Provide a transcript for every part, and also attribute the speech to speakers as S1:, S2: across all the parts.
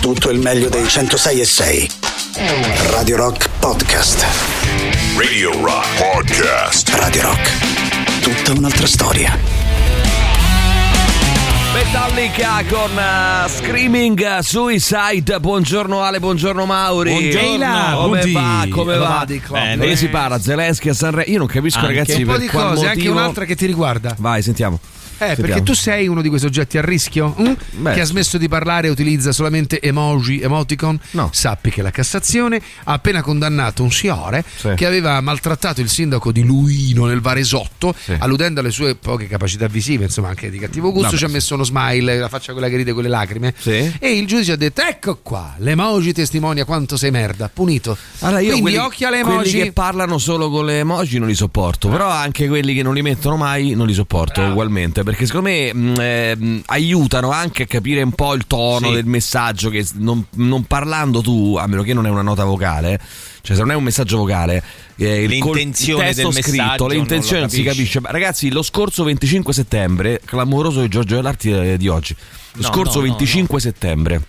S1: tutto il meglio dei 106 e 6. Radio Rock Podcast.
S2: Radio Rock Podcast.
S1: Radio Rock. Tutta un'altra storia.
S3: Metallica con uh, Screaming Suicide. Buongiorno Ale, buongiorno Mauri.
S4: Buongiorno.
S3: Come
S4: Buondì.
S3: va? Come va? Bene.
S4: Bene.
S3: si parla? Zelensky a Sanremo. Io non capisco,
S4: Anche.
S3: ragazzi,
S4: Un po' di cose,
S3: motivo.
S4: anche un'altra che ti riguarda.
S3: Vai, sentiamo.
S4: Eh, perché tu sei uno di quei soggetti a rischio?
S3: Beh.
S4: che ha smesso di parlare e utilizza solamente emoji, emoticon.
S3: No.
S4: Sappi che la Cassazione ha appena condannato un signore
S3: Sì.
S4: che aveva maltrattato il sindaco di Luino nel Varesotto,
S3: Sì.
S4: alludendo alle sue poche capacità visive, insomma anche di cattivo gusto.
S3: Vabbè.
S4: Ci ha messo uno smile, la faccia quella che ride con le lacrime.
S3: Sì.
S4: E il giudice ha detto: Ecco qua, l'emoji testimonia quanto sei merda, punito.
S3: Allora, io
S4: Quindi
S3: quelli,
S4: occhio alle
S3: quelli
S4: emoji.
S3: che parlano solo con le emoji non li sopporto, però anche quelli che non li mettono mai non li sopporto ugualmente, perché secondo me mh, eh, mh, aiutano anche a capire un po' il tono
S5: Sì.
S3: del messaggio che non, non parlando tu, a meno che non è una nota vocale, cioè se non è un messaggio vocale, eh, il, col- il
S5: L'intenzione del
S3: scritto,
S5: messaggio
S3: l'intenzione
S5: non
S3: si capisce. Ragazzi, lo scorso 25 settembre, clamoroso di Giorgio Dell'Arti eh, di oggi, lo
S5: No,
S3: scorso
S5: no, no,
S3: 25 settembre.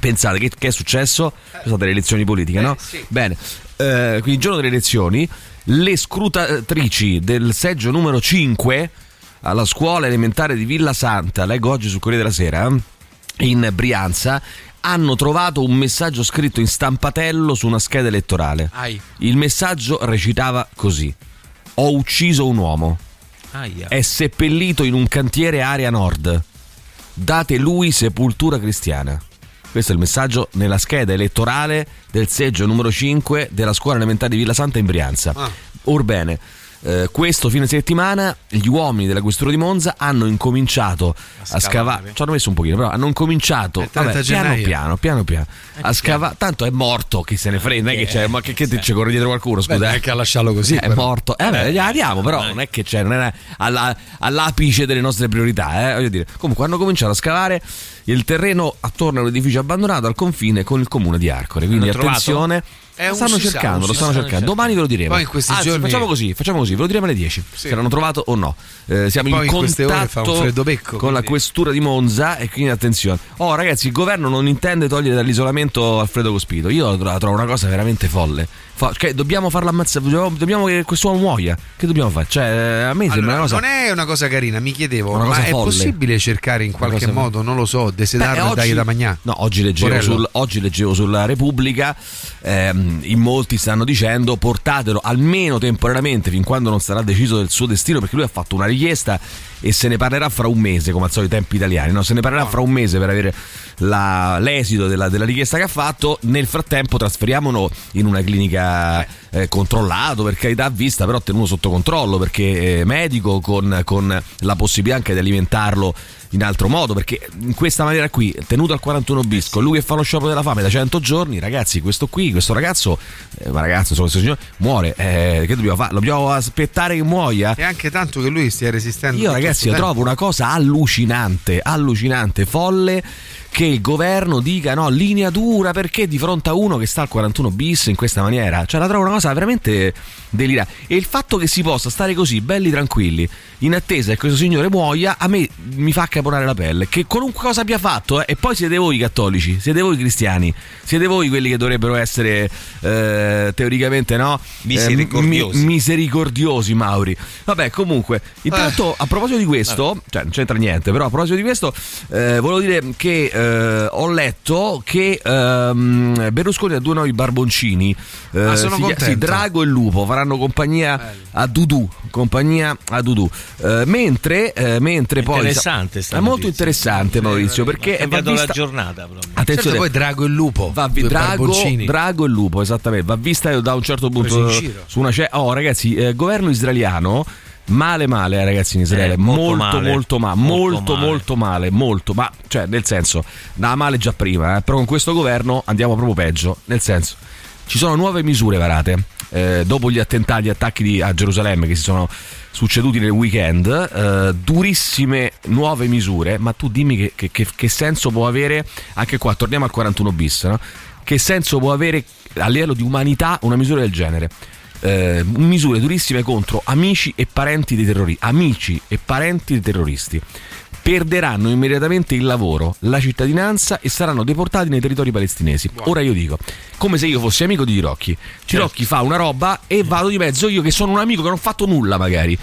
S3: Pensate che, che è successo? Sono state le elezioni politiche, no? Bene, eh, quindi il giorno delle elezioni, le scrutatrici del seggio numero 5 alla scuola elementare di Villa Santa, leggo oggi sul Corriere della Sera, in Brianza, hanno trovato un messaggio scritto in stampatello su una scheda elettorale.
S4: Ai.
S3: Il messaggio recitava così: Ho ucciso un uomo,
S5: Aia.
S3: è seppellito in un cantiere area nord. Date lui sepoltura cristiana. Questo è il messaggio nella scheda elettorale del seggio numero 5 della scuola elementare di Villa Santa in Brianza.
S4: Ah.
S3: Orbene, eh, questo fine settimana gli uomini della questura di Monza hanno incominciato a, scavare. Ci hanno messo un pochino, però hanno incominciato
S4: È 30
S3: vabbè, piano piano, piano piano. A scavare. Tanto è morto, chi se ne frega. Non è che c'è, ma che, che ci corre dietro qualcuno? Scusa,
S4: Beh,
S3: eh?
S4: che a lasciarlo così.
S3: è
S4: però.
S3: morto. Eh, beh, andiamo, però non è che c'è, non è alla- all'apice delle nostre priorità. Eh? Voglio dire. Comunque hanno cominciato a scavare il terreno attorno all'edificio abbandonato al confine con il comune di Arcore. Quindi
S5: L'hanno trovato?
S4: È un
S3: stanno
S4: sa,
S3: cercando,
S4: un
S3: lo stanno
S4: sa.
S3: cercando. Domani ve lo diremo.
S4: Poi in questi
S3: Anzi,
S4: giorni-
S3: facciamo così, facciamo così, ve lo diremo alle 10. Se l'hanno trovato o no. Eh, siamo
S4: Poi
S3: in
S4: in
S3: contatto
S4: fa un freddo becco,
S3: con la
S4: quindi-
S3: questura di Monza e quindi attenzione. Oh ragazzi, il governo non intende togliere dall'isolamento Alfredo Cospito. Io la trovo una cosa veramente folle. Fa- cioè, dobbiamo farlo ammazzare, dobbiamo, che quest'uomo muoia. Che dobbiamo fare? Cioè, a me sembra
S4: Allora,
S3: una cosa
S4: non è una cosa carina, mi chiedevo, ma è
S3: folle.
S4: possibile cercare in qualche modo, non lo so, desedarlo
S3: Beh,
S4: e dargli da mangiare?
S3: No, oggi leggevo, sul- oggi leggevo sulla Repubblica, ehm, in molti stanno dicendo portatelo almeno temporaneamente fin quando non sarà deciso del suo destino, perché lui ha fatto una richiesta e se ne parlerà fra un mese, come al solito i tempi italiani, no? se ne parlerà fra un mese per avere la- l'esito della, della richiesta che ha fatto, nel frattempo trasferiamolo in una clinica eh, controllato, per carità vista, però tenuto sotto controllo, perché è medico con, con la possibilità anche di alimentarlo in altro modo, perché in questa maniera qui, tenuto al 41 bis, con lui che fa lo sciopero della fame da 100 giorni, ragazzi, questo qui, questo ragazzo, eh, ma ragazzo, insomma, questo signore, muore, eh, che dobbiamo fare? Dobbiamo aspettare che muoia?
S4: E anche tanto che lui stia resistendo.
S3: Io
S4: tutto
S3: ragazzi io trovo una cosa allucinante, allucinante, folle che il governo dica no, linea dura perché di fronte a uno che sta al 41 bis in questa maniera, cioè la trovo una cosa veramente delirante. E il fatto che si possa stare così belli tranquilli in attesa che questo signore muoia a me mi fa caponare la pelle, che qualunque cosa abbia fatto eh, e poi siete voi i cattolici, siete voi i cristiani, siete voi quelli che dovrebbero essere eh, teoricamente no
S5: Misericordiosi.
S3: Eh, mi- misericordiosi Mauri. Vabbè, comunque, intanto a proposito di questo, cioè non c'entra niente, però a proposito di questo, eh, volevo dire che eh, ho letto che ehm, Berlusconi ha due nuovi barboncini. eh,
S4: Ah, sono contento.
S3: sì, Drago e Lupo faranno compagnia a Dudu. Compagnia a Dudu. Eh, mentre, eh, mentre poi.
S5: Interessante sta
S3: È molto interessante, Maurizio, perché va
S5: cambiato
S3: vista-
S5: la giornata proprio.
S3: Attenzione,
S4: Certo, poi Drago e lupo.
S3: Va vi- Drago. Drago e Lupo, esattamente. Va vista da un certo punto su una ce- Oh, ragazzi, eh, governo israeliano. Male male eh, ragazzi in Israele,
S5: Eh,
S3: molto
S5: molto
S3: molto
S5: male.
S3: molto, ma-
S5: Molto
S3: molto,
S5: male.
S3: molto male, molto, ma cioè nel senso, andava male già prima, eh, però con questo governo andiamo proprio peggio, nel senso, ci sono nuove misure varate, eh, dopo gli attentati, gli attacchi di- a Gerusalemme che si sono succeduti nel weekend, eh, durissime nuove misure, ma tu dimmi che, che- che- che senso può avere, anche qua torniamo al 41 bis, no? che senso può avere a livello di umanità una misura del genere? Eh, misure durissime contro amici e parenti dei terroristi. Amici e parenti dei terroristi perderanno immediatamente il lavoro, la cittadinanza e saranno deportati nei territori palestinesi. Ora io dico, come se io fossi amico di Tirocchi. Tirocchi fa una roba e vado di mezzo io che sono un amico che non ho fatto nulla magari.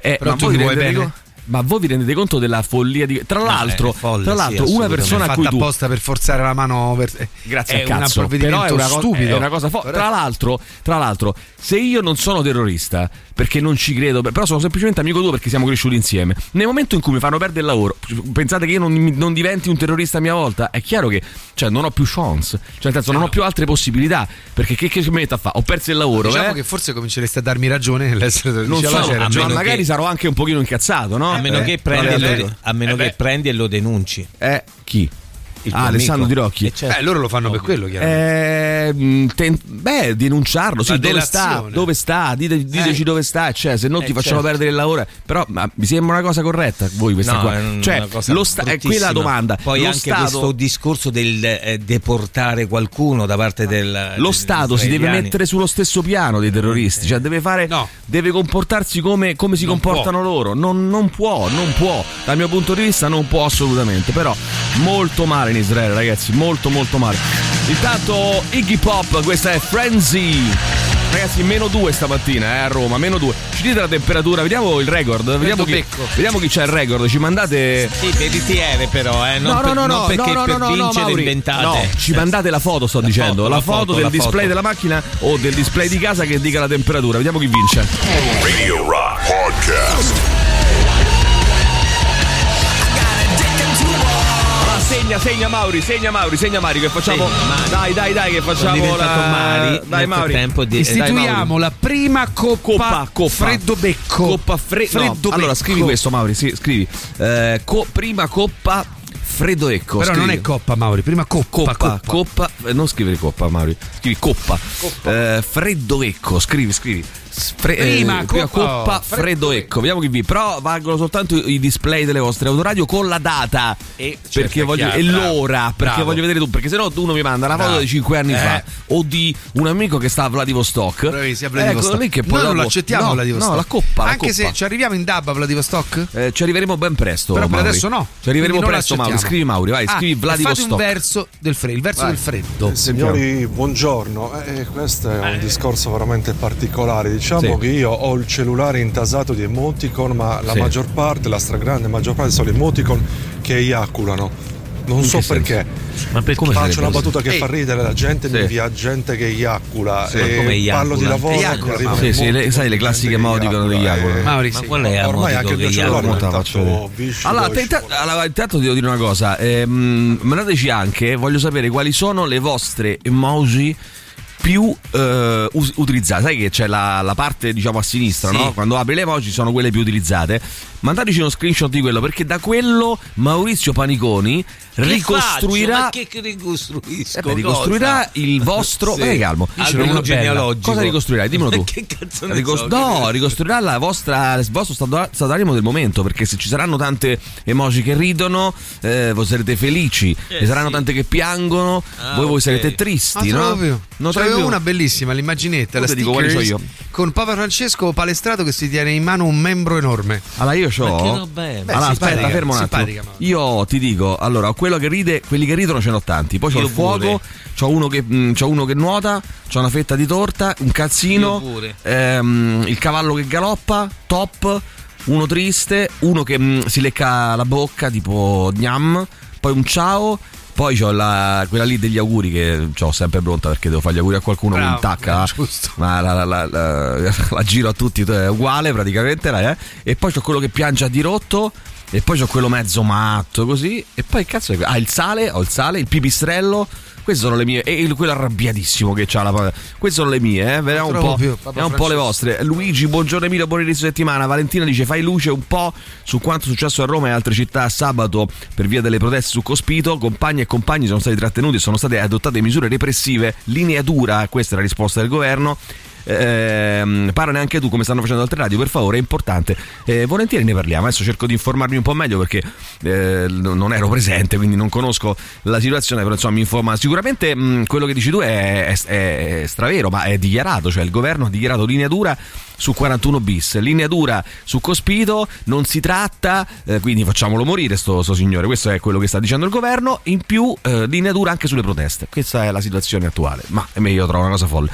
S3: Eh,
S4: Però
S3: ma
S4: tu ti vuoi bene?
S3: co- ma voi vi rendete conto della follia di. Tra l'altro,
S5: è folle,
S3: tra
S5: sì,
S3: l'altro una
S5: assolutamente.
S3: persona a cui tu.
S4: apposta per forzare la mano per... eh,
S3: Grazie
S4: è
S3: a cazzo.
S4: un provvedimento
S3: Però è una cosa,
S4: stupido
S3: è una cosa fo- tra, l'altro, tra l'altro, se io non sono terrorista, perché non ci credo, però sono semplicemente amico tuo perché siamo cresciuti insieme. Nel momento in cui mi fanno perdere il lavoro, pensate che io non, non diventi un terrorista a mia volta? È chiaro che cioè, non ho più chance, cioè nel senso non ho più altre possibilità. Perché che, che mi metto a fare? Ho perso il lavoro.
S4: Diciamo
S3: eh?
S4: che forse comincereste a darmi ragione nell'essere
S3: non
S4: dice,
S3: so,
S4: ragione.
S3: magari
S5: che-
S3: sarò anche un pochino incazzato, no?
S5: A meno
S3: Eh,
S5: che prendi, lo, a meno che prendi e lo denunci.
S3: Eh, chi? Ah, Alessandro
S5: amico.
S3: Tirocchi.
S5: Eh, certo.
S4: Eh, loro lo fanno per quello, chiaramente.
S3: Eh, mh, ten- beh, denunciarlo, sì, dove sta? Dove sta? Dite- diteci dove sta, cioè, se no
S5: Eh,
S3: ti facciamo
S5: certo.
S3: perdere il lavoro. Però ma mi sembra una cosa corretta voi questa
S5: No,
S3: qua. cioè, lo sta- è la domanda.
S5: Poi
S3: lo
S5: anche
S3: Stato,
S5: questo discorso del eh, deportare qualcuno da parte del
S3: lo
S5: degli
S3: Stato si deve mettere sullo stesso piano dei terroristi, cioè deve fare
S4: No.
S3: deve comportarsi come, come si
S4: Non
S3: comportano loro. Non, non può, non può. Dal mio punto di vista non può assolutamente. Però molto male in Israele, ragazzi, molto molto male. Intanto Iggy Pop, questa è Frenzy. Ragazzi, meno 2 stamattina eh, a Roma, meno 2. Ci dite la temperatura, vediamo il record. Vediamo chi, vediamo chi c'è il record. Ci mandate.
S5: Sì, veritiere però, eh, non,
S3: No,
S5: per-
S3: no, no,
S5: non
S3: no,
S5: perché
S3: no, no,
S5: per
S3: no, no,
S5: vincere
S3: Mauri.
S5: inventate.
S3: No, ci mandate la foto, sto
S5: La
S3: dicendo.
S5: foto,
S3: la
S5: la
S3: foto,
S5: foto,
S3: del
S5: la
S3: display
S5: foto.
S3: della macchina o del display di casa che dica la temperatura. Vediamo chi vince.
S2: Radio Rock Podcast.
S3: Segna, segna Mauri, segna Mauri, segna Mauri che facciamo.
S5: Segna, Mari.
S3: Dai, dai, dai, che facciamo la.
S5: Mari
S3: Dai, Mauri.
S5: di-
S3: dai,
S4: Istituiamo
S3: Mauri.
S4: la prima coppa,
S3: Coppa, coppa.
S4: freddo becco.
S3: Coppa fre- no,
S4: freddo
S3: Allora scrivi questo, Mauri. Sì, scrivi. Eh, co- prima coppa freddo ecco.
S4: Però non
S3: scrivi.
S4: è coppa, Mauri, prima coppa.
S3: Coppa, coppa, eh, non scrivere coppa, Mauri. Scrivi coppa. Eh, freddo ecco, scrivi, scrivi. Fre-
S4: Prima
S3: eh,
S4: coppa,
S3: coppa,
S4: freddo
S3: freddo ecco. Vediamo chi vi. Però valgono soltanto i display delle vostre autoradio con la data.
S5: E-
S3: perché
S5: certo,
S3: voglio,
S5: chiaro,
S3: e
S5: bravo,
S3: l'ora. Perché
S5: bravo.
S3: voglio vedere tu. Perché sennò uno mi manda una foto
S4: Bravo.
S3: di 5 anni
S4: Eh.
S3: fa o di un amico che sta a Vladivostok.
S4: Bravissimi, a Vladivostok.
S3: Ecco lì che poi
S4: Noi non lo accettiamo
S3: no,
S4: Vladivostok.
S3: No, la coppa. la
S4: Anche
S3: coppa.
S4: se ci arriviamo in DAB a Vladivostok?
S3: Eh, ci arriveremo ben presto.
S4: Però per adesso no.
S3: Ci arriveremo
S4: non
S3: presto, Mauri. Scrivi Mauri, vai,
S4: Ah,
S3: scrivi
S4: Fate
S3: Vladivostok.
S4: un verso del freddo, il verso del freddo.
S6: Eh, Signori, buongiorno. Eh, questo è un discorso veramente particolare. Diciamo
S3: Sì.
S6: che io ho il cellulare intasato di emoticon, ma la
S3: Sì.
S6: maggior parte, la stragrande maggior parte sono emoticon che eiaculano. Non
S3: In
S6: so perché.
S5: Ma perché?
S3: Come
S6: Faccio una battuta che
S4: Ehi.
S6: fa ridere, la gente
S3: Sì.
S6: mi invia gente che eiacula.
S5: Sì, ma
S6: e
S5: come eiacula?
S6: parlo di lavoro. Mi arrivano
S3: Sì, sì, le- sai, le classiche degli
S6: eiacula,
S3: eiacula.
S6: e-
S4: Mauri,
S5: Ma qual è
S6: Ormai anche il
S5: che
S6: mio cellulare è
S3: faccio allora, intanto devo dire una cosa. Ehm, mandateci anche, voglio sapere quali sono le vostre emoji più eh, us- utilizzate. Sai che c'è la, la parte, diciamo, a sinistra,
S5: Sì.
S3: no? Quando apri le emoji sono quelle più utilizzate. Mandateci uno screenshot di quello, perché da quello Maurizio Paniconi
S5: Che
S3: ricostruirà.
S5: faccio? Ma che, che ricostruisco?
S3: Eh beh, ricostruirà
S5: Cosa?
S3: il vostro.
S5: Sì.
S3: Vai calmo.
S5: Albero genealogico.
S3: Cosa ricostruirai? Dimmelo tu.
S5: Che cazzo ne
S3: Ricos-
S5: so,
S3: no,
S5: che-
S3: ricostruirà la vostra, il vostro stato, stato d'animo del momento. Perché se ci saranno tante emoji che ridono, eh, voi sarete felici.
S5: Eh,
S3: ci saranno
S5: sì.
S3: tante che piangono,
S5: Ah,
S3: voi, voi
S5: ok.
S3: sarete tristi,
S4: Ma
S3: no?
S4: proprio.
S3: Non
S4: Ce
S3: trovi più?
S4: una bellissima, l'immaginetta, la
S3: dico c'ho io.
S4: con Papa Francesco palestrato che si tiene in mano un membro enorme.
S3: Allora io
S5: è?
S4: Beh,
S3: allora, aspetta, fermo un attimo. Io ti dico, allora, quello che ride, quelli che ridono ce n'ho tanti. Poi c'ho
S5: Io
S3: il fuoco,
S5: pure.
S3: c'ho uno, che, mh, c'ho uno che nuota, c'ho una fetta di torta, un
S5: pure.
S3: ehm, il cavallo che galoppa, top, uno triste, uno che mh, si lecca la bocca, tipo gnam, poi un ciao. Poi c'ho la, quella lì degli auguri che ho sempre pronta perché devo fare gli auguri a qualcuno
S4: Bravo,
S3: con tacca.
S4: giusto.
S3: Ma la, la- la- la- giro a tutti è uguale praticamente. eh. E poi c'ho quello che piange a dirotto. E poi c'ho quello mezzo matto così. E poi cazzo è Ah, il sale, ho il sale, il pipistrello. Queste sono le mie. E il- quello arrabbiatissimo che c'ha la. Queste sono le mie, eh. Vediamo un po'.
S4: più,
S3: Vediamo un po' le vostre. Luigi, buongiorno Emilio, buon inizio settimana. Valentina dice: fai luce un po' su quanto è successo a Roma e altre città sabato per via delle proteste su Cospito. Compagni e compagni sono stati trattenuti e sono state adottate misure repressive. Linea dura, questa è la risposta del governo. Ehm, parlane anche tu come stanno facendo altre radio, per favore, è importante. Eh, volentieri ne parliamo. Adesso cerco di informarmi un po' meglio perché eh, non ero presente, quindi non conosco la situazione, però insomma mi informa. Sicuramente mh, quello che dici tu è, è, è stravero, ma è dichiarato, cioè il governo ha dichiarato linea dura su 41 bis, linea dura su Cospito, non si tratta, eh, quindi facciamolo morire sto, sto, signore, questo è quello che sta dicendo il governo, in più eh, linea dura anche sulle proteste, questa è la situazione attuale, ma meglio trovo una cosa folle.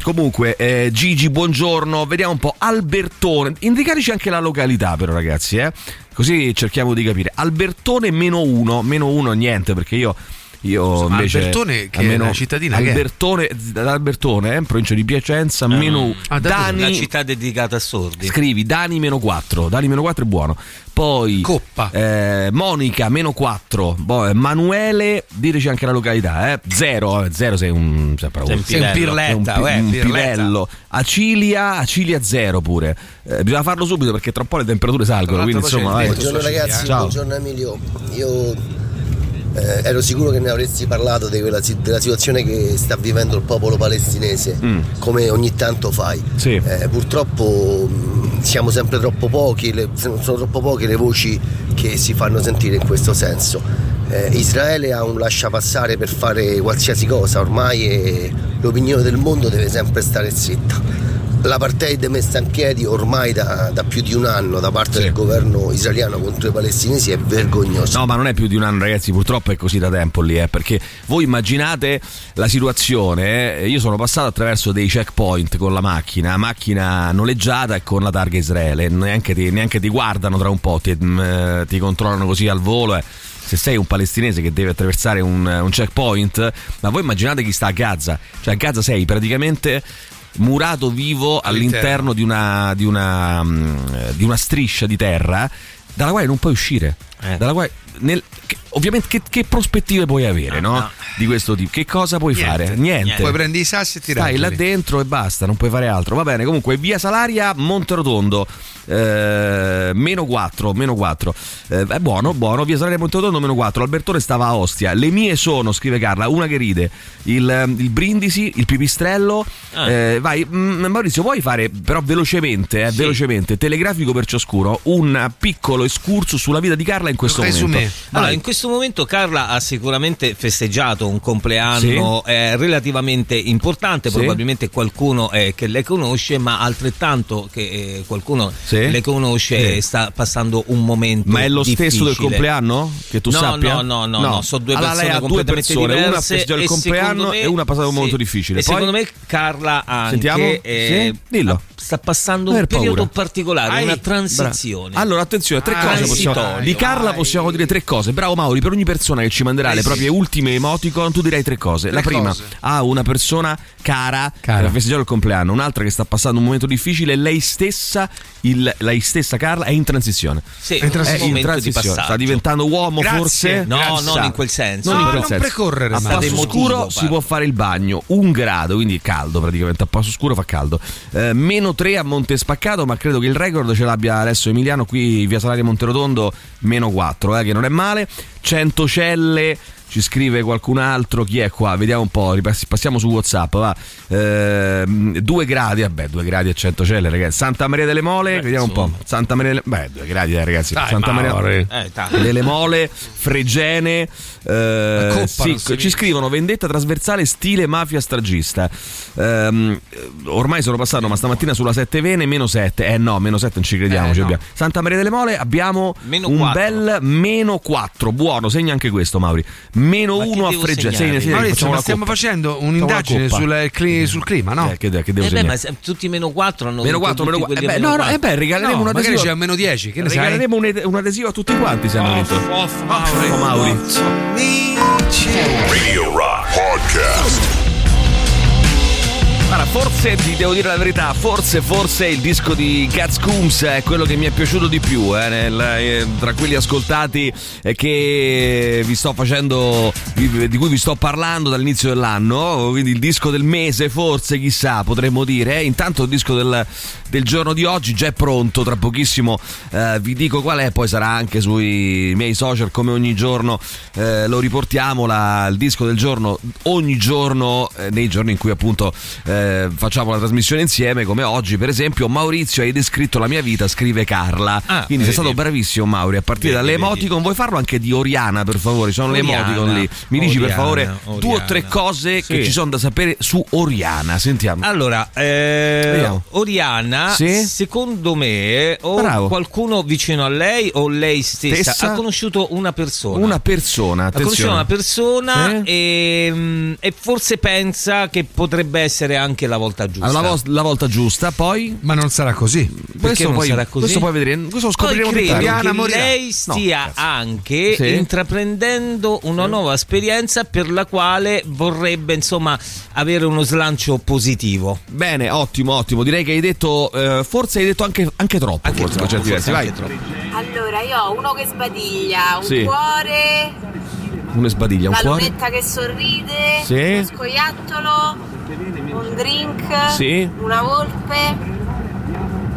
S3: Comunque, eh, Gigi, buongiorno, vediamo un po', Albertone, indicateci anche la località però ragazzi, eh? così cerchiamo di capire, Albertone meno uno, meno uno niente perché io io
S4: Insomma,
S3: invece
S4: Albertone che è una cittadina
S3: Albertone, Albertone eh, provincia di Piacenza meno
S5: Ah,
S3: Dani
S5: la città dedicata a sordi.
S3: scrivi Dani meno 4 Dani meno 4 è buono poi
S4: Coppa.
S3: eh, Monica meno 4 boh, eh, Manuele diteci anche la località eh. 0 0 sei un
S5: Sei un
S3: sei un,
S5: pirletta,
S3: pi- un
S5: pirletta.
S3: pivello Acilia Acilia 0 pure eh, bisogna farlo subito perché tra un po' le temperature salgono quindi insomma
S4: poi
S3: vai.
S7: Buongiorno ragazzi,
S3: ciao.
S7: buongiorno Emilio. Io eh, ero sicuro che ne avresti parlato quella della situazione che sta vivendo il popolo palestinese, come ogni tanto fai.
S3: Mm. Sì.
S7: Eh, purtroppo mh, siamo sempre troppo pochi, le- sono troppo poche le voci che si fanno sentire in questo senso. Eh, Israele ha un lasciapassare per fare qualsiasi cosa, ormai eh, l'opinione del mondo deve sempre stare zitta. L'apartheid messa in piedi ormai da, da più di un anno da parte
S3: Sì.
S7: del governo israeliano contro i palestinesi è vergognoso.
S3: No, ma non è più di un anno, ragazzi. Purtroppo è così da tempo lì, eh, perché voi immaginate la situazione. eh, Io sono passato attraverso dei checkpoint con la macchina, macchina noleggiata e con la targa Israele. Neanche ti, neanche ti guardano tra un po', ti, mm, eh, ti controllano così al volo. eh. Se sei un palestinese che deve attraversare un, un checkpoint, ma voi immaginate chi sta a Gaza? Cioè, a Gaza sei praticamente murato vivo all'interno,
S4: All'interno.
S3: di, una, di, una, mm, di una striscia di terra dalla quale non puoi uscire.
S5: Eh.
S3: Dalla quale, nel- che- ovviamente, che, che prospettive puoi avere no?
S5: no.
S3: di questo tipo? Che cosa puoi
S4: Niente.
S3: fare? Niente.
S4: Poi prendi i sassi e ti
S3: Stai là dentro e basta, non puoi fare altro. Va bene, comunque, via Salaria, Monterotondo, eh, meno 4, meno 4. Eh, è buono, buono, via Salaria, Monterotondo, meno 4. Albertone stava a Ostia. Le mie sono, scrive Carla, una che ride, il, il brindisi, il pipistrello.
S5: Ah.
S3: Eh, vai, mm, Maurizio, puoi fare però velocemente, eh,
S5: Sì.
S3: velocemente, telegrafico per ciascuno, un piccolo escurso sulla vita di Carla in questo
S4: Resumé.
S3: momento.
S5: Allora, in questo momento Carla ha sicuramente festeggiato un compleanno eh, relativamente importante,
S3: Sì.
S5: probabilmente qualcuno eh, che lei conosce, ma altrettanto che eh, qualcuno
S3: Sì.
S5: le conosce
S3: Sì.
S5: sta passando un momento
S3: Ma è lo stesso del
S5: difficile.
S3: compleanno? Che tu
S5: No,
S3: sappia?
S5: no, no, no, no, sono due
S3: allora,
S5: persone
S3: ha due
S5: completamente
S3: persone, una ha
S5: diverse
S3: festeggiato il compleanno
S5: me-
S3: e una ha passato un
S5: sì.
S3: momento difficile.
S5: E
S3: Poi-
S5: secondo me Carla anche
S3: Sentiamo?
S5: eh,
S3: Sì? Dillo.
S5: sta passando un
S3: aver
S5: periodo
S3: paura.
S5: particolare,
S4: Ai,
S5: una
S3: Bra-
S5: transizione.
S3: Allora, attenzione, tre
S4: Ah,
S3: cose possiamo. Di Carla
S4: Ai.
S3: possiamo dire tre cose. Bravo Mauri, per ogni persona che ci manderà
S4: Eh
S3: le
S4: sì.
S3: proprie ultime emoticon, tu direi tre cose.
S4: Tre
S3: La prima,
S4: cose.
S3: ha una persona cara,
S4: Cara.
S3: che ha festeggiato il compleanno, un'altra che sta passando un momento difficile, lei stessa, il- lei stessa Carla, è in transizione.
S5: sì,
S4: È in
S5: un
S3: È in transizione, sta diventando uomo
S4: Grazie.
S3: forse?
S5: No,
S4: Grazie.
S5: non in quel senso.
S3: Non in
S4: No,
S3: quel
S4: non
S3: senso.
S4: precorrere,
S3: A passo
S5: Emotivo,
S3: scuro si può fare il bagno, un grado, quindi caldo praticamente. A passo scuro fa caldo. Eh, meno 3 a Monte Spaccato, ma credo che il record ce l'abbia adesso Emiliano qui via Salaria Monterotondo, meno 4, eh, che non è male. Centocelle. Ci scrive qualcun altro, chi è qua? Vediamo un po', passiamo su Whatsapp, va. Ehm, due gradi, vabbè, due gradi a Centocelle, ragazzi. Santa Maria delle Mole, vediamo un po'.
S5: insomma.
S3: Santa Maria delle Beh, due gradi, eh, ragazzi.
S4: Dai,
S3: Santa Maria.
S5: Eh, dai.
S3: delle Mole, Fregene, eh,
S4: Coppa
S3: sì, ci scrivono vendetta trasversale stile mafia stragista. Ehm, ormai sono passato, ma stamattina sulla 7 Vene meno 7. Eh no, meno 7 non ci crediamo.
S4: Eh,
S3: ci
S4: no.
S3: Santa Maria delle Mole abbiamo
S5: Meno
S3: un
S5: 4.
S3: bel meno 4. Buono, segna anche questo, Mauri. Meno
S5: Ma
S3: 1 a
S5: segnare?
S3: Segna, segna,
S4: Maurizio, ma stiamo
S3: coppa.
S4: facendo un'indagine sul, cli- sul clima, no?
S3: Eh, che, che devo
S5: Eh beh, ma se- tutti meno 4 hanno
S3: Meno
S5: vinto
S3: 4, meno
S5: tutti
S3: 4. Eh beh, no, no, eh
S5: 4.
S3: beh, regaleremo
S4: No,
S3: un
S4: magari
S3: adesivo.
S4: c'è a meno 10, che ne sai?
S3: Regaleremo un, un adesivo a tutti quanti se hanno vinto.
S4: Off, Mauri.
S3: Oh, Mauri.
S2: Radio Rock Podcast.
S3: Guarda, forse ti devo dire la verità, forse, forse il disco di Cats Coombs è quello che mi è piaciuto di più eh, nel- eh, tra quelli ascoltati e che vi sto facendo, di, di cui vi sto parlando dall'inizio dell'anno, quindi il disco del mese forse, chissà, potremmo dire. eh. Intanto il disco del, del giorno di oggi già è pronto, tra pochissimo eh, vi dico qual è, poi sarà anche sui miei social come ogni giorno eh, lo riportiamo, la- il disco del giorno ogni giorno, eh, nei giorni in cui appunto eh, eh, facciamo la trasmissione insieme come oggi per esempio Maurizio hai descritto la mia vita scrive Carla
S5: Ah,
S3: quindi sei stato bravissimo Mauri a partire
S5: Vedi,
S3: dalle
S5: vedi.
S3: emoticon vuoi farlo anche di Oriana per favore ci sono le
S5: Oriana,
S3: emoticon lì mi dici per
S5: Oriana,
S3: favore due o
S5: Oriana.
S3: tre cose che
S5: Sì.
S3: ci sono da sapere su Oriana sentiamo
S5: Allora, eh. Oriana,
S3: Sì?
S5: secondo me, o
S3: Bravo.
S5: qualcuno vicino a lei o lei stessa,
S3: Stessa?
S5: ha conosciuto una persona.
S3: una persona
S5: ha conosciuto
S3: attenzione
S5: una persona
S3: Sì?
S5: e, mm, e forse pensa che potrebbe essere anche la volta giusta.
S3: la, vo- la volta giusta poi
S4: Ma non sarà così.
S3: questo
S5: non
S3: poi,
S5: sarà così?
S3: questo poi vedremo questo lo
S5: Poi
S3: scopriremo più
S5: credo che
S4: morirà.
S5: lei stia
S3: cazzo.
S5: anche
S3: Sì.
S5: intraprendendo una nuova esperienza per la quale vorrebbe insomma avere uno slancio positivo.
S3: bene ottimo ottimo direi che hai detto eh, forse hai detto anche, anche troppo
S5: Anche
S3: forse
S5: troppo,
S3: versi
S5: forse
S3: vai
S5: anche troppo.
S8: Allora, io ho uno che sbadiglia, un
S3: Sì.
S8: cuore,
S3: una sbadiglia un
S8: la
S3: cuore
S8: lunetta che sorride,
S3: Sì.
S8: uno scoiattolo, un drink,
S3: Sì.
S8: una volpe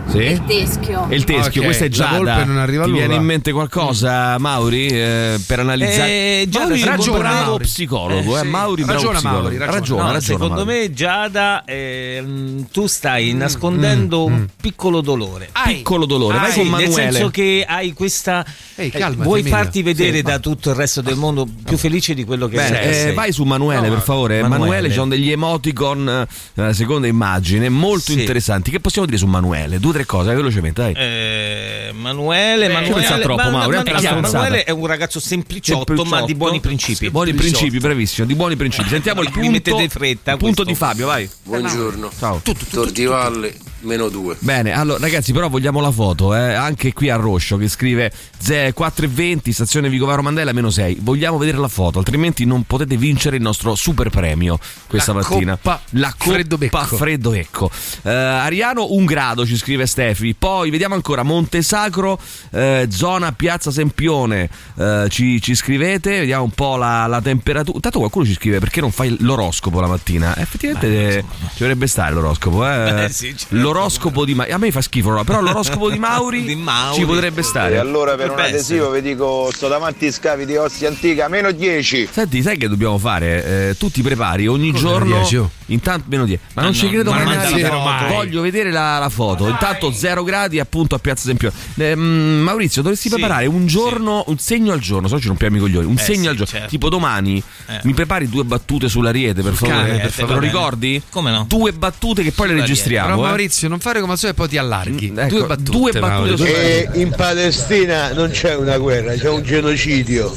S3: sì
S8: il teschio.
S3: Il teschio,
S4: Ok,
S3: questo è
S4: la
S3: Giada.
S4: volpe non arriva
S3: Ti viene in mente qualcosa, Mauri, eh, per analizzare?
S5: Eh, Giada,
S3: Mauri
S4: ragiona,
S3: bravo
S4: Mauri.
S3: psicologo,
S4: Eh,
S3: eh,
S4: sì.
S3: Mauri, bravo
S4: Ragiona,
S3: psicologo.
S4: Mauri, ragiona.
S3: ragiona,
S5: No,
S3: ragiona,
S5: secondo
S3: Mauri.
S5: me Giada ehm, tu stai nascondendo un piccolo dolore.
S3: Piccolo dolore, vai
S5: Sì,
S3: con
S5: nel
S3: Manuele.
S5: senso che hai questa
S4: Ehi,
S5: eh,
S4: calmati,
S5: vuoi
S4: Emilio.
S5: farti vedere
S4: Sì,
S5: da
S4: ma-
S5: tutto il resto del mondo più felice di quello che
S3: Bene,
S5: sei.
S3: eh, vai su Manuele
S5: No,
S3: per favore. Manuele,
S5: Manuele.
S3: ci sono degli emoticon eh, seconda immagine molto interessanti. Che possiamo dire su Manuele? Due tre cose, vai velocemente, dai.
S5: Eh, Manuele, Manuele,
S3: pensa troppo,
S5: ma-
S3: Mauro, è
S5: ma- ma-. Manuele è un ragazzo sempliciotto, ma di buoni principi.
S3: Buoni principi, bravissimo, di buoni principi. Sentiamo il punto,
S5: mettete fretta,
S3: punto
S5: questo.
S3: di Fabio, vai.
S9: Buongiorno.
S3: Ciao.
S9: Tor di Valle, meno 2.
S3: Bene, allora ragazzi, però vogliamo la foto, eh? anche qui a Roscio che scrive "Ze- 4,20, stazione Vicovaro Mandela, meno 6. Vogliamo vedere la foto, altrimenti non potete vincere il nostro super premio questa
S4: La
S3: mattina.
S4: coppa
S3: la coppa
S4: Freddo Becco.
S3: Freddo Becco. Eh, Ariano, un grado, ci scrive Stefi. Poi vediamo ancora Montesacro, eh, zona Piazza Sempione. Eh, ci, ci scrivete, vediamo un po' la, la temperatura. Intanto qualcuno ci scrive perché non fai l'oroscopo la mattina. Eh, effettivamente eh, ci dovrebbe stare l'oroscopo. Eh?
S5: Eh, sì, certo.
S3: L'oroscopo di Mauri. A me fa schifo, no? però l'oroscopo di Mauri,
S5: Di Mauri.
S3: ci potrebbe
S10: E
S3: stare.
S10: allora per un
S5: Potrebbe
S10: adesivo vi dico sto davanti ai scavi di Ostia Antica meno 10
S3: Senti, sai che dobbiamo fare? Eh, tu ti prepari ogni
S4: Come
S3: giorno.
S4: 10, oh?
S3: Intanto meno 10. Ma
S5: Ma
S3: non ci
S5: no,
S3: credo
S5: ma
S3: mai. Mai. Voglio vedere la, la foto. Intanto 0 gradi appunto a Piazza Sempione. Eh, mm, Maurizio, dovresti
S5: Sì,
S3: preparare un giorno, un segno al giorno. So ci rompiamo i coglioni. Un
S5: Eh,
S3: segno
S5: sì,
S3: al giorno.
S5: certo.
S3: Tipo domani
S5: Eh.
S3: mi prepari due battute sull'ariete, per favore.
S4: cane, per
S3: Te lo
S5: favore.
S3: ricordi?
S5: Come no?
S3: Due battute che poi le
S5: Sull'ariete.
S3: registriamo.
S4: Però
S3: eh.
S4: Maurizio, non fare come al solito e poi ti allarghi.
S3: Mm, ecco,
S4: due battute.
S3: due battute
S4: Mauri.
S3: su-
S10: e in Palestina non c'è una guerra c'è un genocidio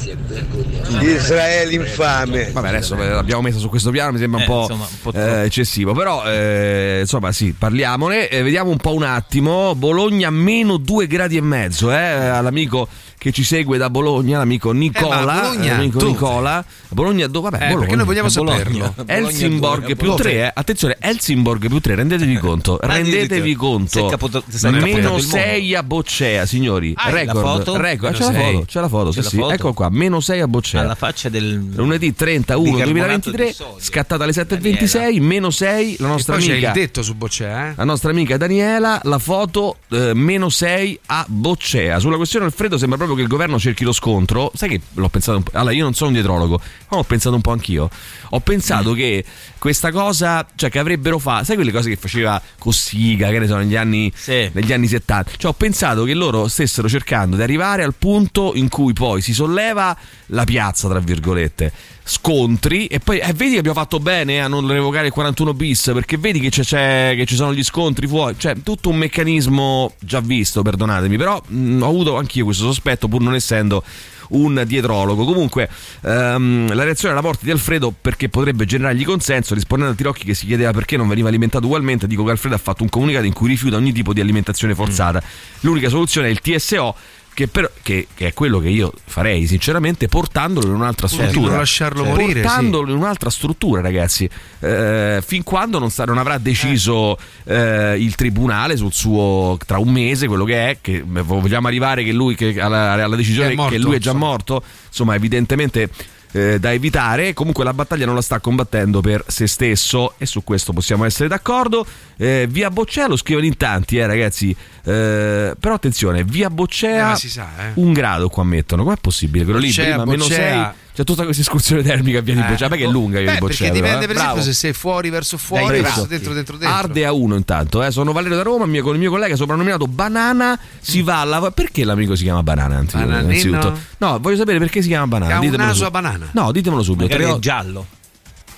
S10: di Israele infame
S3: Vabbè, adesso eh, l'abbiamo messa su questo piano, mi sembra un
S5: Eh,
S3: po',
S5: insomma, un po'
S3: eh, eccessivo. Però, eh, insomma, sì, parliamone. Eh, vediamo un po' un attimo. Bologna meno 2 gradi e mezzo, eh, all'amico che ci segue da Bologna, l'amico Nicola.
S4: Eh, Bologna
S3: l'amico
S4: dove?
S3: Bologna. Dove? Vabbè,
S4: Eh,
S3: Bologna.
S4: perché noi vogliamo
S5: È Bologna.
S4: saperlo.
S5: Bologna
S3: Helsingborg più
S5: Bologna.
S3: 3, eh. attenzione, Helsingborg più 3, rendetevi conto, rendetevi conto.
S5: Capotato
S3: meno
S5: il mondo.
S3: 6 a Boccea, signori.
S5: Ah, la
S3: record,
S5: foto?
S3: record.
S5: Meno
S3: C'è la foto, c'è la foto, sì,
S5: C'è la
S3: sì.
S5: foto?
S3: Ecco qua, meno 6 a Boccea.
S5: Alla faccia del
S3: Lunedì 31
S5: bicarbonato
S3: 2023,
S5: di sodio.
S3: scattata alle 7.26, meno 6, la nostra
S4: poi c'è
S3: amica.
S4: il detto su Boccea, eh?
S3: La nostra amica Daniela, la foto eh, meno 6 a Boccea. Sulla questione Alfredo sembra proprio che il governo cerchi lo scontro. Sai che l'ho pensato un po'. Allora, io non sono un dietrologo, ma ho pensato un po' anch'io. Ho pensato che questa cosa, cioè che avrebbero fatto, sai quelle cose che faceva Cossiga, che ne so, negli anni,
S5: Sì.
S3: negli anni 70. Cioè, ho pensato che loro stessero cercando di arrivare al punto in cui poi si solleva la piazza, tra virgolette, scontri e poi eh, vedi che abbiamo fatto bene a non revocare il 41 bis perché vedi che, c'è, c'è- che ci sono gli scontri fuori, cioè tutto un meccanismo già visto, perdonatemi, però mh, ho avuto anch'io questo sospetto pur non essendo un dietrologo. Comunque, ehm, la reazione alla morte di Alfredo perché potrebbe generargli consenso, rispondendo a Tirocchi che si chiedeva perché non veniva alimentato ugualmente, dico che Alfredo ha fatto un comunicato in cui rifiuta ogni tipo di alimentazione forzata. L'unica soluzione è il TSO. Che, però- che- che è quello che io farei sinceramente portandolo in un'altra struttura.
S4: Lasciarlo morire,
S3: portandolo in un'altra struttura ragazzi. Eh, fin quando non, sa- non avrà deciso eh, il tribunale sul suo tra un mese quello che è che vogliamo arrivare che lui che alla, alla decisione
S4: morto,
S3: che lui è già
S4: insomma.
S3: morto? Insomma evidentemente eh, da evitare. Comunque la battaglia non la sta combattendo per se stesso e su questo possiamo essere d'accordo. Eh, via Boccea lo scrivono in tanti eh ragazzi. Eh, però attenzione via
S4: Eh,
S3: Boccea
S4: si sa, eh.
S3: un grado qua mettono. Com'è possibile? Quello lì
S4: Boccea,
S3: prima meno
S4: Boccea.
S3: 6 C'è tutta questa escursione termica via di
S4: Eh.
S3: Boccea, perché è lunga via di Boccea.
S4: perché dipende
S3: eh.
S4: per esempio se sei fuori verso fuori,
S3: Dai,
S4: verso dentro dentro dentro.
S3: Arde a uno intanto, eh. sono Valerio da Roma, mio- con il mio collega soprannominato Banana si va alla... Perché l'amico si chiama Banana? innanzitutto? No, voglio sapere perché si chiama Banana.
S4: Ha un naso
S3: su-
S4: a banana.
S3: No, ditemelo subito.
S5: Magari è giallo.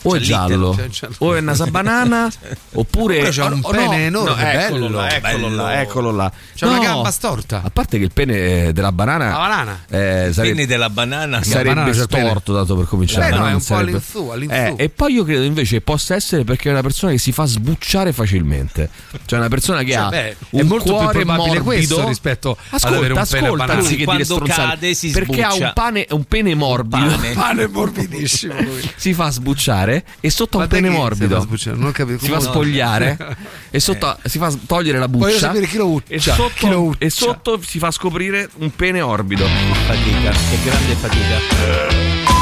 S3: O è
S5: C'è
S3: giallo,
S4: c'è- c'è-
S3: o è naso a banana, oppure
S4: Oppure c'ha un
S3: oh,
S4: pene enorme,
S3: eccolo
S4: bello,
S3: là, eccolo
S5: bello.
S3: là, eccolo là.
S4: C'ha una gamba storta.
S3: A parte che il pene eh, della banana,
S4: La banana.
S3: eh,
S5: Il
S3: sarebbe,
S5: penne della banana.
S3: sarebbe
S4: banana pene.
S3: storto dato per cominciare.
S4: Beh, no,
S3: no?
S4: è un
S3: Non
S4: po'
S3: sarebbe-
S4: all'inzu, all'inzu.
S3: Eh, e poi io credo invece possa essere perché è una persona che si fa sbucciare facilmente. Cioè una persona che
S4: Cioè,
S3: ha
S4: beh,
S3: un
S4: è molto più
S3: cuore
S4: probabile
S3: morbido
S4: questo rispetto ad
S3: ascolta,
S4: avere un pene
S3: ascolta,
S4: banana.
S3: anziché dire
S5: Quando cade si
S3: perché ha
S5: sbuccia.
S3: un, un pene morbido.
S5: pane.
S4: Pane morbidissimo lui.
S3: si fa sbucciare e sotto ha un pene
S4: si
S3: morbido.
S4: fa sbucciare? Non ho capito.
S3: Si fa
S4: come-
S3: spogliare e sotto si fa togliere la buccia.
S4: Voglio sapere chi lo uccia.
S3: E
S4: Chi lo
S3: sotto,
S4: uccia.
S3: e sotto si fa scoprire un pene orbido.
S5: Fatica, che grande fatica.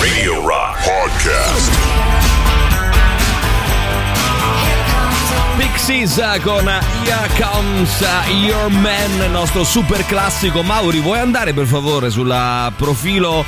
S2: Radio Rock Podcast.
S3: Pixies con Here Comes Your Man, il nostro super classico. Mauri, vuoi andare per favore sul profilo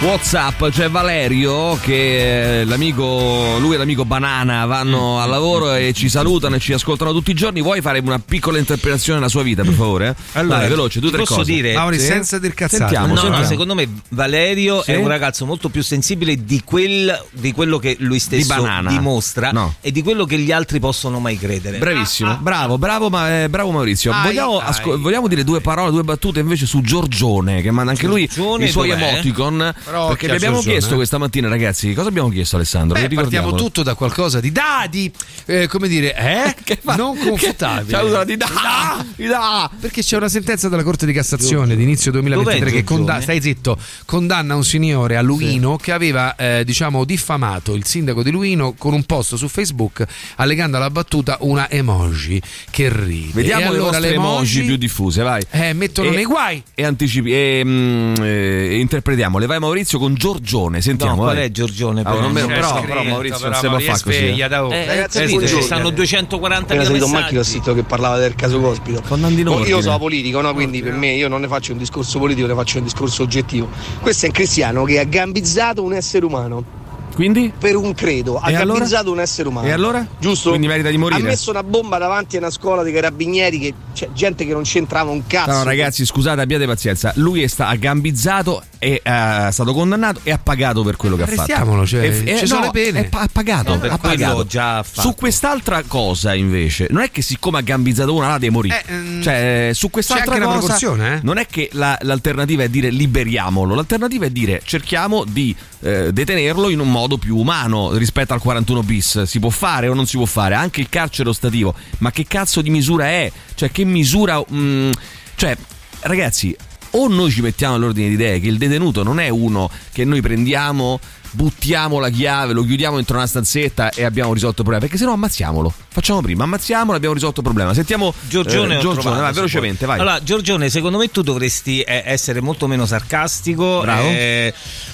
S3: WhatsApp? C'è Valerio che l'amico, lui e l'amico Banana vanno al lavoro e ci salutano e ci ascoltano tutti i giorni. Vuoi fare una piccola interpretazione della sua vita, per favore?
S5: Allora,
S3: Dai, veloce, due
S5: ti
S3: tre
S5: posso
S3: cose.
S5: dire-
S4: Mauri,
S3: Sì?
S4: senza dir cazzate.
S3: Sentiamo,
S5: No,
S3: sentiamo.
S5: no, secondo me Valerio
S3: Sì?
S5: è un ragazzo molto più sensibile di, quel, di quello che lui stesso
S3: Banana.
S5: dimostra
S3: No.
S5: e di quello che gli altri possono mai credere.
S3: Bravissimo, bravo, bravo, ma, eh, bravo Maurizio.
S4: Ai,
S3: vogliamo,
S4: ai.
S3: asco- vogliamo dire due parole, due battute invece su Giorgione, che manda anche lui
S5: Giorgione
S3: i suoi
S5: dov'è?
S3: emoticon.
S4: Però
S3: perché gli abbiamo
S4: Giorgione,
S3: chiesto questa mattina, ragazzi, cosa abbiamo chiesto Alessandro?
S4: Beh, partiamo tutto da qualcosa di da di eh, come dire, eh?
S3: Che fa-
S4: non
S3: che-
S4: confutabile.
S3: Ciao, allora, di da, di da.
S4: Perché c'è una sentenza della Corte di Cassazione di inizio 2023
S5: Dov'è
S4: che condanna,
S5: Giorgione?
S4: stai zitto, condanna un signore a Luino che aveva eh, diciamo diffamato il sindaco di Luino con un post su Facebook allegando alla battuta una emoji che ride.
S3: Vediamo
S4: E
S3: le
S4: allora
S3: vostre emoji più diffuse, vai.
S4: eh, mettono
S3: E-
S4: nei guai.
S3: E anticipi e, mm, eh, interpretiamole. Vai Maurizio con Giorgione, sentiamo.
S5: No, qual è Giorgione?
S3: Ah, non me-
S5: Però-
S3: però, Maurizio
S4: però
S3: non si può fare così.
S4: sveglia
S3: eh.
S4: da-
S5: Eh,
S6: Ragazzi,
S5: capito,
S6: buongiorno.
S5: ci stanno 240
S6: Appena salito in
S5: messaggi.
S6: macchina ho sentito che parlava del caso Cospito. Oh. Io sono politico, no? quindi per me io non ne faccio un discorso politico, ne faccio un discorso oggettivo. Questo è un cristiano che ha gambizzato un essere umano
S3: Quindi?
S6: per un credo, ha
S3: E allora?
S6: gambizzato un essere umano.
S3: E allora?
S6: Giusto?
S3: Quindi merita di morire.
S6: Ha messo una bomba davanti a una scuola dei carabinieri che c'è gente che non c'entrava un cazzo.
S3: No, no, ragazzi, scusate, abbiate pazienza. Lui è, sta, ha gambizzato, è, eh, stato condannato e ha pagato per quello che ha fatto.
S4: Cioè,
S3: E-
S4: ci sono le pene.
S3: è pa- ha pagato,
S5: No, per
S3: ha pagato.
S5: già fatto.
S3: Su quest'altra cosa, invece, non è che siccome ha gambizzato una, là deve morire.
S4: Eh, mm,
S3: cioè, su quest'altra
S4: c'è anche una
S3: cosa,
S4: proporzione, eh?
S3: non è che la- l'alternativa è dire liberiamolo, l'alternativa è dire cerchiamo di eh, detenerlo in un modo più umano rispetto al 41 bis. Si può fare o non si può fare? Anche il carcere ostativo, ma che cazzo di misura è? Cioè, che misura. mm, cioè, ragazzi, o noi ci mettiamo all'ordine di idee che il detenuto non è uno che noi prendiamo, buttiamo la chiave, lo chiudiamo dentro una stanzetta e abbiamo risolto il problema, perché se no ammazziamolo. Facciamo prima, ammazziamolo, abbiamo risolto il problema. Sentiamo
S5: Giorgione,
S3: eh, Giorgione,
S5: trovato,
S3: vai, velocemente,
S5: puoi.
S3: vai.
S5: Allora, Giorgione, secondo me tu dovresti eh, essere molto meno sarcastico, eh,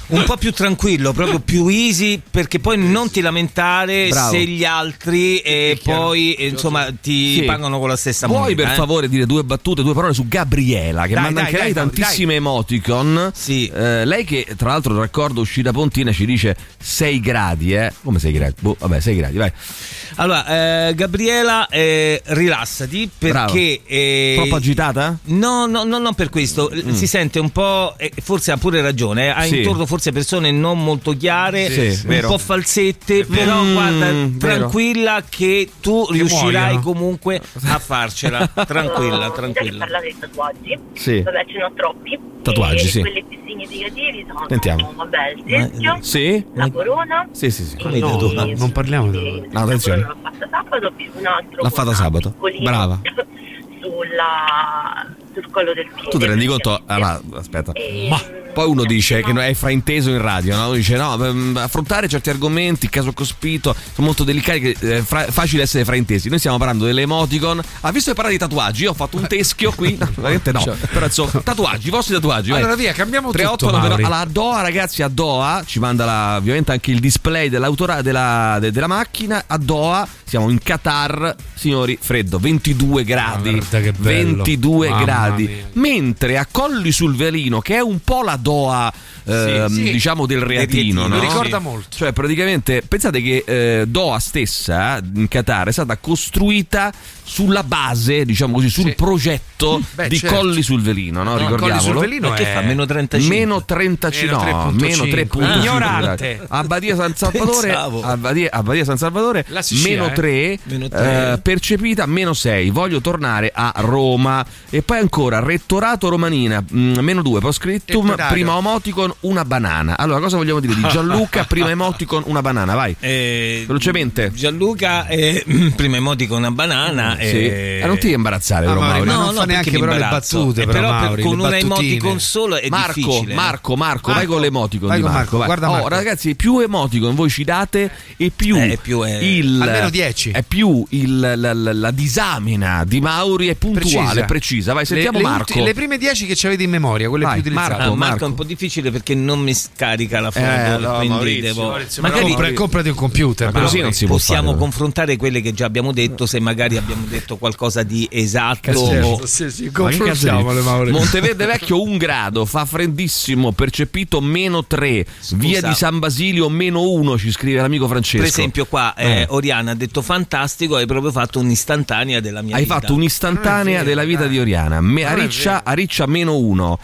S5: un po' più tranquillo, proprio più easy, perché poi non ti lamentare
S3: Bravo.
S5: se gli altri eh, poi eh, insomma ti
S3: Sì.
S5: pagano con la stessa moneta.
S3: per
S5: eh?
S3: favore dire due battute, due parole su Gabriela che
S4: Dai,
S3: manda
S4: dai,
S3: anche
S4: dai,
S3: lei tantissime emoticon.
S5: Sì.
S3: Lei che tra l'altro raccordo uscita Pontina ci dice 6 gradi, eh? Come 6 gradi? Boh, vabbè, 6 gradi, vai.
S5: Allora, eh, Gabriela, eh, rilassati perché... eh,
S3: Troppo agitata?
S5: No, no, no, non per questo.
S3: Mm.
S5: Si sente un po', e forse ha pure ragione, eh, ha
S3: Sì.
S5: intorno forse persone non molto chiare,
S3: Sì,
S5: un
S3: vero.
S5: po' falsette, però
S3: Mm,
S5: guarda,
S3: vero.
S5: tranquilla che tu riuscirai
S4: muoiono.
S5: comunque a farcela. tranquilla,
S8: che
S5: tranquilla.
S8: tatuaggi,
S3: Sì.
S8: vabbè ce ne ho troppi.
S3: Tatuaggi,
S8: e
S3: sì.
S8: Quelli più significativi sono
S3: Sentiamo.
S8: vabbè, il cerchio,
S3: Sì?
S8: la corona.
S3: Sì, sì, sì.
S5: Come
S4: No, non parliamo di
S3: No, attenzione.
S8: La corona l'ho fatta sabato, un altro
S3: L'ha fatta sabato. Brava.
S8: Sulla, sul collo del piede.
S3: Tu ti rendi conto? Allora, aspetta.
S8: E-
S3: Poi uno dice che è frainteso in radio, no? Uno dice no, ehm, affrontare certi argomenti, caso cospito, sono molto delicati, è fra- facile essere fraintesi. Noi stiamo parlando delle emoticon. Ha visto che parla di tatuaggi? Io ho fatto un teschio qui. No, veramente no. Però insomma, tatuaggi, i vostri tatuaggi. vai.
S4: Allora via, cambiamo tutto,
S3: 389
S4: Mauri.
S3: alla Doha, ragazzi, a Doha ci manda la- ovviamente anche il display dell'autora della, de- della macchina. A Doha siamo in Qatar, signori, freddo, 22 gradi.
S4: guarda che bello.
S3: 22
S4: Mamma
S3: gradi.
S4: mia.
S3: Mentre a Colli sul Velino, che è un po' la Doha ehm,
S4: Sì, sì.
S3: diciamo del reatino.
S4: reatino,
S3: no?
S4: mi ricorda molto.
S3: Cioè, praticamente, pensate che eh, Doha stessa in Qatar è stata costruita sulla base, diciamo così, sul progetto
S4: Beh,
S3: di
S4: certo.
S3: Colli sul Velino, no?
S4: No, Colli
S3: Ricordiamolo.
S4: sul Velino
S5: Ma che
S4: è-
S5: fa? Meno 35?
S3: Meno 35,
S4: Meno
S3: no,
S4: 3.5.
S3: meno 3.5.
S4: Ignorante.
S3: A Badia San Salvatore, a Badia, a Badia San Salvatore
S4: Sicilia,
S3: meno
S4: eh?
S3: 3,
S5: Meno tre.
S3: percepita meno 6. Voglio tornare a Roma. E poi ancora, rettorato romanina, mm, meno 2, postscriptum, prima emoticon, una banana. Allora, cosa vogliamo dire di Gianluca, prima emoticon, una banana, vai.
S5: Eh,
S3: Velocemente.
S5: Gianluca, eh, prima emoticon una banana.
S3: Sì.
S5: eh,
S3: Eh, non ti imbarazzare,
S4: Ah,
S3: però,
S4: Mauri,
S3: Mauri.
S4: ma
S5: No,
S4: non
S5: no,
S4: fa neanche però le battute,
S5: Eh,
S4: però,
S5: per-
S4: Mauri,
S5: con
S4: le
S5: una
S4: battutine.
S5: emoticon solo è
S3: Marco,
S5: difficile. eh.
S3: Marco, Marco, vai
S4: Marco.
S3: con l'emoticon
S4: Vai con
S3: Marco.
S4: Marco,
S3: Oh,
S4: Marco.
S3: ragazzi, più emoticon voi ci date e più,
S5: Eh, più è-
S3: il
S4: Almeno 10.
S3: È più il- la, la- la disamina di Mauri è puntuale, precisa. Vai, sentiamo
S4: le, le
S3: Marco.
S4: ulti- le prime 10 che ci avete in memoria, quelle
S3: Vai,
S4: più utilizzate.
S5: Ah,
S3: Marco,
S5: Marco,
S3: Marco.
S5: è un po' difficile perché non mi scarica la foto.
S3: Eh, allora,
S5: quindi
S3: Maurizio,
S5: devo.
S4: Maurizio, però
S5: magari
S4: compra- comprati un computer.
S3: Ma
S4: però.
S3: così non si può
S5: possiamo confrontare quelle che già abbiamo detto. Se magari abbiamo detto qualcosa di esatto.
S4: Certo, sì, sì, confrontiamole?
S3: Monteverde Vecchio un grado, fa freddissimo, percepito meno 3, via di San Basilio meno 1, ci scrive l'amico Francesco.
S5: Per esempio, qua eh,
S3: Eh.
S5: Oriana ha detto fantastico, hai proprio fatto un'istantanea della mia
S3: Hai
S5: vita.
S3: fatto un'istantanea della vita di Oriana. Me- a,
S4: Non è
S3: Riccia, a Riccia meno 1.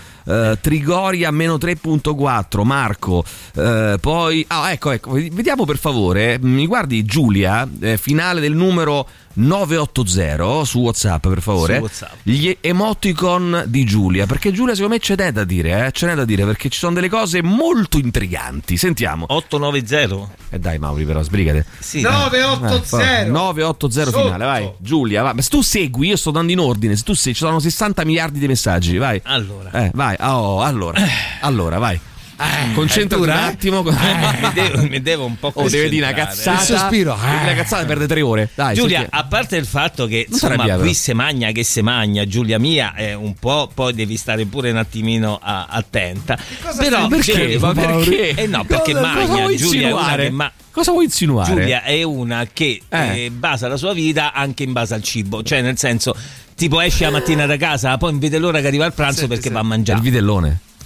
S3: Trigoria meno 3.4 Marco eh, poi ah ecco ecco vediamo per favore eh, mi guardi Giulia eh, finale del numero 980 su Whatsapp per favore
S5: Su WhatsApp.
S3: gli emoticon di Giulia perché Giulia secondo me ce n'è da dire eh? ce n'è da dire perché ci sono delle cose molto intriganti sentiamo
S5: 890.
S3: e dai Mauri però sbrigate
S5: Sì,
S4: 980
S3: 980 finale, vai. Giulia, vai. Ma se tu segui, io sto dando in ordine. Se tu segui, ci sono 60 miliardi di messaggi, vai.
S5: Allora.
S3: Eh, vai. Oh, allora. Allora, vai. Concentrati un
S4: dura, eh?
S3: attimo.
S5: mi, devo, mi devo un po'
S3: Oh, deve dire una cazzata.
S4: Il sospiro.
S3: Dire Una cazzata perde tre ore. Dai,
S5: Giulia,
S3: senti-
S5: a parte il fatto che
S3: Non
S5: insomma qui se magna che se magna, Giulia mia è un po', poi devi stare pure un attimino a- attenta. Però
S3: perché? Ma perché?
S5: Eh no, perché
S3: Cosa- cosa
S5: magna, Giulia è una
S3: Cosa vuoi insinuare?
S5: Giulia è una che
S3: Eh.
S5: eh, basa la sua vita anche in base al cibo, cioè nel senso tipo esce la mattina da casa, poi non vede l'ora che arriva il pranzo
S4: Senti,
S5: perché
S4: senti.
S5: va a
S3: il
S5: mangiare.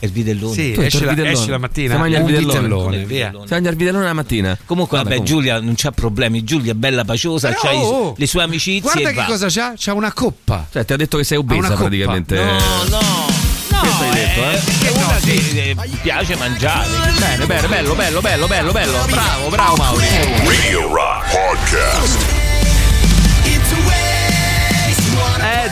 S5: È il videllone.
S4: Sì,
S3: Tu
S4: esce
S3: il
S4: la,
S3: videllone.
S4: esce la mattina.
S3: Si mangia il
S4: un
S3: videllone.
S4: vitellone,
S5: Il
S4: via.
S5: videllone.
S3: La mattina.
S5: Comunque, vabbè,
S3: comunque.
S5: Giulia non c'ha problemi. Giulia è bella paciosa,
S4: Però,
S5: c'ha i-
S4: oh,
S5: le sue amicizie.
S4: Guarda
S5: e
S4: che
S5: va.
S4: cosa c'ha? C'ha una coppa.
S3: Cioè, ti ha detto che sei
S4: Ha
S3: obesa praticamente.
S5: No, no, no.
S3: Questo hai detto, eh?
S5: è, è una che eh, piace mangiare.
S3: Bene, bene, bello, bello, bello, bello, bello. Bravo, bravo Mauri.
S2: Radio Rock Podcast.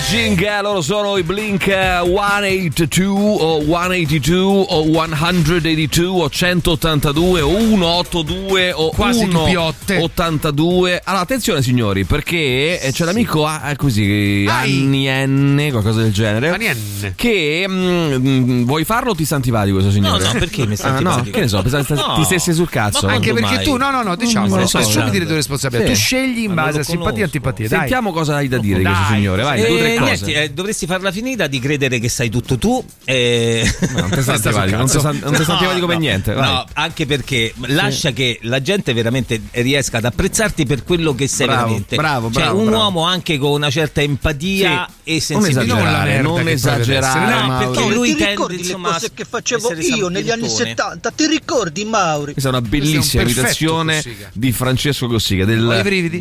S3: Edging, eh, loro sono i Blink eh, 182 o 182 o 182 o 182 o 182 o
S4: Quasi
S3: 1
S4: dubbiotte.
S3: 82. Allora, attenzione signori, perché eh, c'è l'amico ah, eh, così,
S4: Ai.
S3: Anni N, qualcosa del genere.
S4: Anni N.
S3: Che mm, mm, vuoi farlo o ti sta antipatico questo signore?
S5: No, no, perché mi sta
S3: Ah, no, che ne so, pensavo
S5: No.
S3: ti stessi sul cazzo.
S5: Ma
S4: Anche perché
S5: mai?
S4: tu, no, no, no, diciamo,
S5: Non
S4: so, assumiti le tue responsabilità.
S3: Sì.
S4: Tu scegli in base a simpatia e antipatia. Dai.
S3: Sentiamo cosa hai da dire
S4: Dai.
S3: questo signore, vai, due o tre
S5: Eh,
S3: cose.
S5: niente, eh, dovresti farla finita di credere che sai tutto tu. eh.
S3: Non antipatico, non ti sta- non ti sta antipatico per niente. vai.
S5: No, anche perché lascia che la gente veramente riesca ad apprezzarti per quello che sei
S3: Bravo,
S5: veramente.
S3: bravo,
S5: cioè,
S3: bravo,
S5: un
S3: bravo.
S5: uomo anche con una certa empatia e
S3: Non
S5: sensibilità.
S4: Non la
S3: esagerare, non esagerare.
S5: No, perché lui
S11: ti
S5: tende,
S11: ricordi
S5: insomma,
S11: le cose che facevo io negli anni
S5: sampiettone?
S11: 70? Ti ricordi, Mauri?
S3: Questa è una bellissima
S4: un
S3: imitazione di Francesco Cossiga. Del...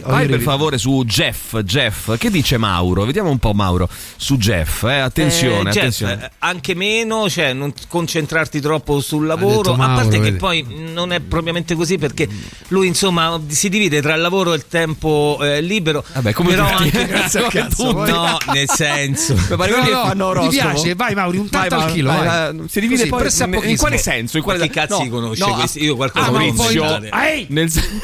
S3: Vai per favore su Jeff. Jeff, che dice Mauro? Vediamo un po' Mauro su Jeff. Eh? Attenzione,
S5: Eh, Jeff,
S3: attenzione.
S5: eh, anche meno, cioè non concentrarti troppo sul
S4: detto
S5: lavoro, a
S4: Mauro,
S5: parte che
S4: vedi.
S5: poi non è propriamente così perché lui insomma si divide tra il lavoro e il tempo eh, libero,
S3: Vabbè, come
S5: però
S3: tutti.
S5: anche
S3: Grazie al cazzo,
S4: voi.
S5: no, nel senso
S4: No, no,
S3: che fanno
S4: mi piace, vai Mauri, un
S3: Vai,
S4: tanto al
S3: vai,
S4: chilo,
S3: vai. Si divide
S4: Così,
S3: poi in, in quale senso? In quale
S5: chi cazzi
S3: no,
S5: conosce
S3: no,
S5: questi? Io qualcosa
S3: ah, Maurizio.
S4: Ehi!
S3: nel sen-!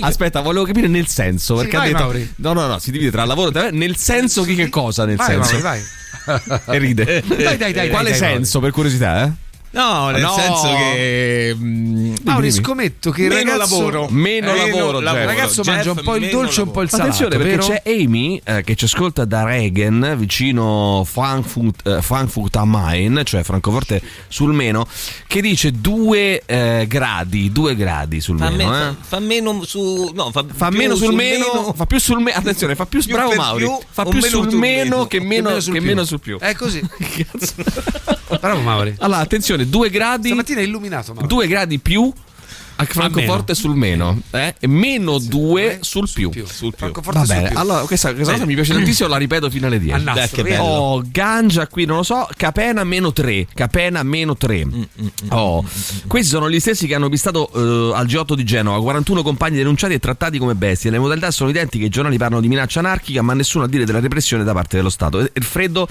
S3: Aspetta, volevo capire nel senso. Perché
S4: vai,
S3: ha detto.
S4: Mauri.
S3: No, no, no, si divide tra lavoro e nel senso che, che cosa? Nel
S4: Vai,
S3: senso.
S4: Mauri, vai.
S3: E ride.
S4: Dai, dai, dai,
S3: Quale
S4: dai,
S3: senso, per curiosità, eh?
S5: No, nel
S3: No.
S5: senso che mm,
S4: Mauri, scommetto che
S5: meno
S4: ragazzo,
S5: lavoro,
S3: Meno lavoro, Jeff.
S4: il ragazzo
S5: Jeff,
S4: mangia un po' il
S5: meno
S4: dolce e un po' il
S5: lavoro.
S4: salato,
S3: Attenzione perché
S4: vero?
S3: c'è Amy eh, che ci ascolta da Regen vicino Frankfurt, eh, Frankfurt am Main, cioè Francoforte sul Meno, che dice due eh, gradi, due gradi sul
S5: fa,
S3: Meno.
S5: me-
S3: eh.
S5: fa- fa meno su no, fa,
S3: Fa
S5: più
S3: meno sul meno, fa più sul meno, attenzione, fa più,
S5: Più
S3: bravo Mauri,
S5: più,
S3: fa più
S5: meno
S3: sul
S5: sul
S3: meno
S5: meno.
S3: che meno,
S4: meno sul
S3: che
S4: più.
S3: meno sul più.
S4: È così.
S3: Cazzo.
S4: Bravo Mauri.
S3: Allora, attenzione, due gradi.
S4: Stamattina è illuminato Mauri.
S3: Due gradi più a Francoforte sul meno, eh? e meno due sul più. Sul più.
S4: Francoforte
S3: Va
S4: sul
S3: bene,
S4: più.
S3: allora questa, questa cosa mi piace tantissimo, la ripeto fino alle 10.
S4: A nastro,
S3: Dai, che bello. Oh, Gangia qui, non lo so, Capena meno 3. Capena meno 3. Oh, questi sono gli stessi che hanno vistato eh, al G8 di Genova, 41 compagni denunciati e trattati come bestie. Le modalità sono identiche, i giornali parlano di minaccia anarchica, ma nessuno a dire della repressione da parte dello Stato. E il freddo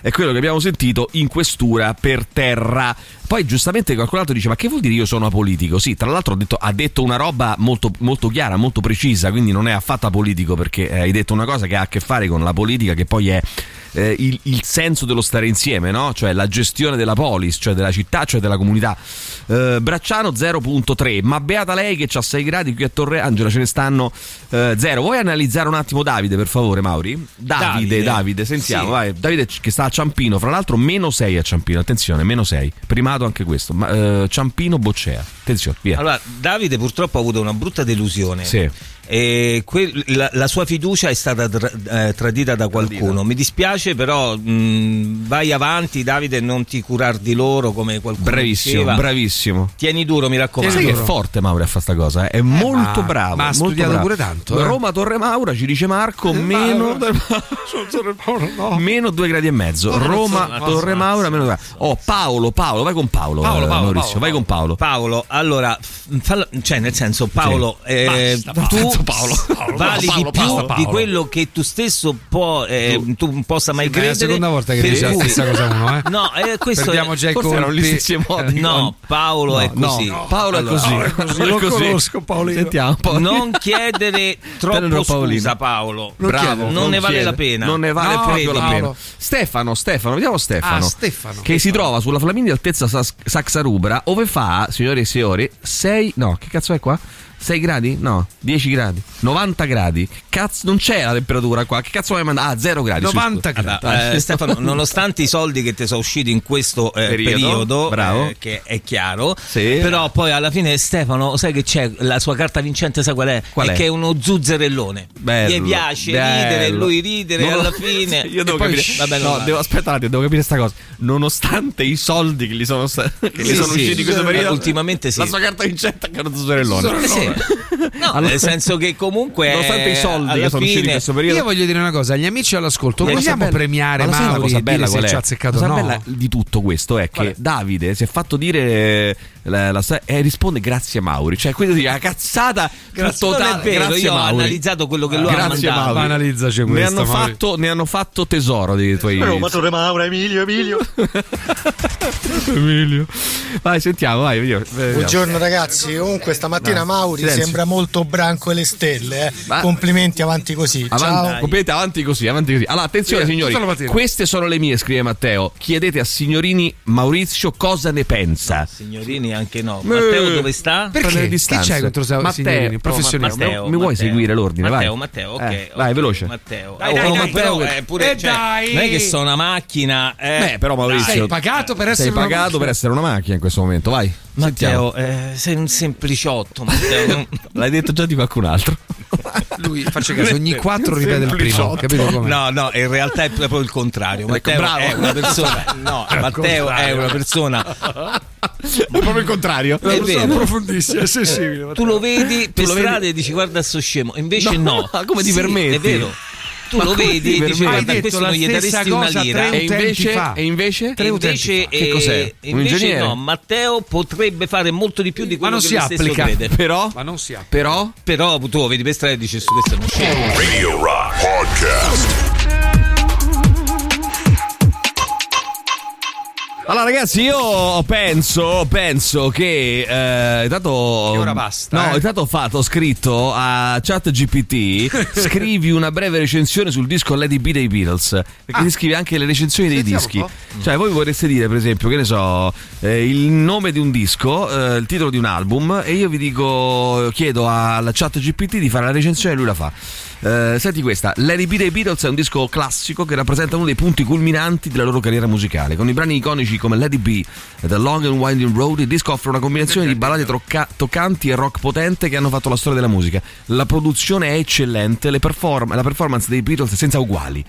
S3: è quello che abbiamo sentito in questura per terra. Poi giustamente qualcun altro dice: Ma che vuol dire io sono apolitico? Sì, tra l'altro ha detto, ha detto una roba molto, molto chiara, molto precisa, quindi non è affatto apolitico perché eh, hai detto una cosa che ha a che fare con la politica, che poi è eh, il, il senso dello stare insieme, no? Cioè la gestione della polis, cioè della città, cioè della comunità. Eh, Bracciano 0.3, ma beata lei che ha 6 gradi qui a Torre Angela, ce ne stanno 0. Vuoi analizzare un attimo Davide, per favore, Mauri? Davide, Davide,
S5: Davide.
S3: sentiamo,
S5: Sì.
S3: vai. Davide che sta a Ciampino, fra l'altro meno 6 a Ciampino, attenzione, meno 6. Primato anche questo, ma, eh, Ciampino Boccea. Attenzione, via.
S5: Allora, Davide purtroppo ha avuto una brutta delusione.
S3: Sì.
S5: E que- la, la sua fiducia è stata tra- eh, tradita da qualcuno. Mi dispiace, però mh, vai avanti, Davide, non ti curar di loro come qualcuno
S3: Bravissimo,
S5: diceva.
S3: bravissimo.
S5: Tieni duro, mi raccomando.
S3: Sai che è forte Mauri a fare sta cosa, eh? è molto
S4: ma-
S3: bravo.
S4: ma ha
S3: molto
S4: studiato
S3: bravo.
S4: pure tanto, eh.
S3: Roma Torre Maura ci dice Marco, meno, meno due gradi e mezzo. Roma
S5: no,
S3: Torre
S5: no,
S3: Maura, meno due. Oh, Paolo, Paolo, vai con Paolo.
S4: Paolo,
S3: eh,
S4: Paolo,
S3: Maurizio,
S4: Paolo,
S3: vai con Paolo.
S5: Paolo, allora, fallo- cioè nel senso, Paolo, eh,
S4: Basta,
S5: tu
S4: basta, Paolo, Paolo,
S5: vali
S4: Paolo,
S5: di più
S4: basta, Paolo.
S5: di quello che tu stesso può, eh, tu possa mai
S4: È la
S5: credere.
S4: seconda volta che dice la stessa cosa uno, eh?
S5: No, eh, questo
S4: Perdiamo
S5: è,
S4: già i
S3: Forse erano gli
S4: colpi.
S3: stessi modi.
S5: No, Paolo è
S3: No,
S5: così.
S3: no, Paolo
S5: Allora,
S3: è così.
S4: Paolo è così,
S3: Paolo è
S4: lo
S3: così.
S4: conosco, Paolino.
S3: Sentiamo. Paolino.
S5: Non chiedere troppo scusa Paolo.
S3: Bravo,
S5: non, ne vale la pena.
S3: Non ne vale
S4: No,
S3: proprio la
S4: Paolo.
S3: pena. Stefano, Stefano, vediamo Stefano.
S4: Ah, Stefano.
S3: Che si trova sulla Flaminia altezza Saxarubra, ove fa, signore e signori, 6. No, che cazzo è qua? 6 gradi? No, 10 gradi, 90 gradi. Cazzo, non c'è la temperatura qua. Che cazzo vuoi mandare? Ah, 0 gradi. su,
S4: 90
S3: scusa.
S4: gradi.
S5: Allora, eh, Stefano, nonostante i soldi che ti sono usciti in questo eh,
S3: Periodo,
S5: periodo,
S3: bravo.
S5: eh, che è chiaro,
S3: Sì.
S5: però poi alla fine Stefano, sai che c'è la sua carta vincente, sai qual è?
S3: Qual
S5: è,
S3: è?
S5: che è uno zuzzerellone.
S3: Bello,
S5: Gli piace
S3: bello.
S5: ridere, lui ridere
S3: Non-
S5: alla fine.
S3: Io devo
S5: E poi-
S3: capire.
S5: vabbè,
S3: no, devo aspettare, devo capire sta cosa. Nonostante i soldi che gli sono, sta- che gli
S5: Sì,
S3: sono
S5: sì,
S3: usciti in questo periodo,
S5: ultimamente sì.
S3: La sua carta vincente è un zuzzerellone.
S5: Sì. No,
S3: Allora-
S5: nel senso che comunque
S3: Nonostante i soldi che sono usciti in
S5: fine-
S3: questo periodo.
S4: Io voglio dire una cosa, agli amici all'ascolto,
S3: La
S4: vogliamo
S3: bella-
S4: premiare
S3: ma
S4: Mauri
S3: cosa
S4: e dire
S3: bella
S4: se
S3: qual è?
S4: ci ha azzeccato
S3: La
S4: no?
S3: cosa bella di tutto questo è che Davide si è fatto dire la, la, e risponde grazie Mauri, cioè quindi la cazzata
S5: Grazie, non
S3: totale.
S5: è vero,
S3: grazie
S5: io ho
S3: Mauri.
S5: analizzato quello che lui ha mandato.
S3: Mauri.
S4: Analizzaci
S3: ne
S4: questa,
S3: hanno,
S4: Mauri.
S3: fatto, ne hanno fatto tesoro dei tuoi
S11: Roma, Torre Maura, Emilio, Emilio.
S3: Emilio. Vai, sentiamo, vai, vediamo. vediamo.
S12: Buongiorno ragazzi, comunque stamattina
S3: Dai,
S12: Mauri
S3: silenzio.
S12: sembra molto branco e le stelle, eh.
S3: Ma-
S12: complimenti avanti così.
S3: Avanti,
S12: Ciao.
S3: complimenti, avanti così, avanti così. Allora, attenzione
S4: Sì,
S3: signori,
S4: mattina.
S3: queste sono le mie, scrive Matteo. Chiedete a signorini Maurizio cosa ne pensa.
S5: Signorini anche no. Matteo dove sta?
S4: Perché?
S3: Distanze.
S4: c'hai contro
S3: Matteo,
S4: signorini?
S3: oh,
S4: Professionista.
S3: Matteo, mi vuoi seguire l'ordine?
S5: Matteo,
S3: vai.
S5: Matteo, ok.
S3: Eh, vai, veloce.
S5: Matteo.
S4: Dai,
S5: Oh,
S4: dai,
S5: ma
S4: dai,
S5: però è pure,
S4: Eh,
S5: cioè,
S4: dai.
S5: Non è che sono una macchina. Eh.
S3: Beh, però Maurizio,
S4: Sei pagato per essere
S3: sei
S4: una
S3: pagato
S4: macchina.
S3: per essere una macchina in questo momento, vai.
S5: Matteo, eh, sei un sempliciotto, Matteo.
S3: L'hai detto già di qualcun altro.
S4: Lui, faccia caso, ogni quattro ripete il primo, capito come?
S5: No, no, in realtà è proprio il contrario. Matteo
S3: bravo.
S5: è una persona. No, Matteo è una persona.
S3: È proprio il contrario.
S5: È vero.
S4: profondissima, è sensibile.
S5: Tu lo vedi per
S3: lo vedi?
S5: strada e dici guarda sto scemo. Invece
S3: No,
S5: no.
S3: come ti
S5: Sì,
S3: permetti?
S5: È vero. Tu
S3: Ma
S5: lo vedi e dici guarda questo
S4: la
S5: non gli
S4: stessa
S5: daresti una
S4: cosa
S5: lira.
S3: E invece,
S4: fa.
S3: e invece?
S4: Tre
S5: E
S4: utenti
S5: invece,
S4: fa.
S3: Che cos'è?
S5: eh,
S3: Un
S5: invece
S3: ingegnere?
S5: no, Matteo potrebbe fare molto di più di quello
S4: non
S5: che
S4: si
S5: lui stesso
S4: applica.
S5: crede.
S3: Però,
S4: Ma non si ha.
S3: però,
S5: Però tu lo vedi per strada e dici su questo è uno scemo.
S2: Radio Rock Podcast.
S3: Allora, ragazzi, io penso, penso che eh, intanto.
S4: Che ora basta,
S3: No,
S4: eh.
S3: intanto ho fatto, ho scritto a ChatGPT: scrivi una breve recensione sul disco Lady B dei Beatles. Perché ti scrive anche le recensioni dei
S4: Sentiamo
S3: dischi.
S4: po'.
S3: Cioè, voi vorreste dire, per esempio, che ne so, eh, il nome di un disco, eh, il titolo di un album, e io vi dico, chiedo al ChatGPT di fare la recensione e lui la fa. Eh, senti questa, Lady B dei Beatles è un disco classico che rappresenta uno dei punti culminanti della loro carriera musicale, con i brani iconici come Lady B e The Long and Winding Road, il disco offre una combinazione di ballate trocca- toccanti e rock potente che hanno fatto la storia della musica. La produzione è eccellente, le perform- la performance dei Beatles è senza uguali.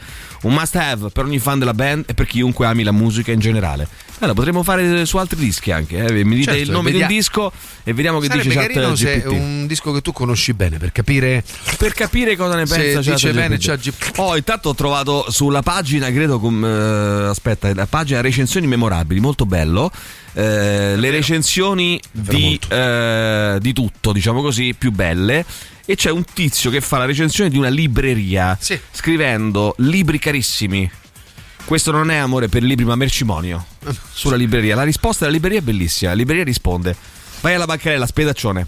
S3: Un must have per ogni fan della band e per chiunque ami la musica in generale. Allora, potremmo fare su altri dischi anche. eh. Mi dite
S4: Certo,
S3: il nome
S4: vediamo-
S3: di un disco e vediamo che
S4: Sarebbe
S3: dice
S4: carino se è un disco che tu conosci bene per capire
S3: Per capire cosa ne
S4: Se
S3: pensa
S4: dice
S3: ChatGPT.
S4: bene ChatGPT.
S3: Oh, intanto ho trovato sulla pagina, credo, com- eh, aspetta, la pagina recensioni memorabili, molto bello. eh, le recensioni di, eh, di tutto, diciamo così, più belle. E c'è un tizio che fa la recensione di una libreria
S4: Sì.
S3: scrivendo libri carissimi. Questo non è amore per libri, ma mercimonio. Sulla libreria. La risposta della libreria è bellissima. La libreria risponde: Vai alla bancarella, spedaccione.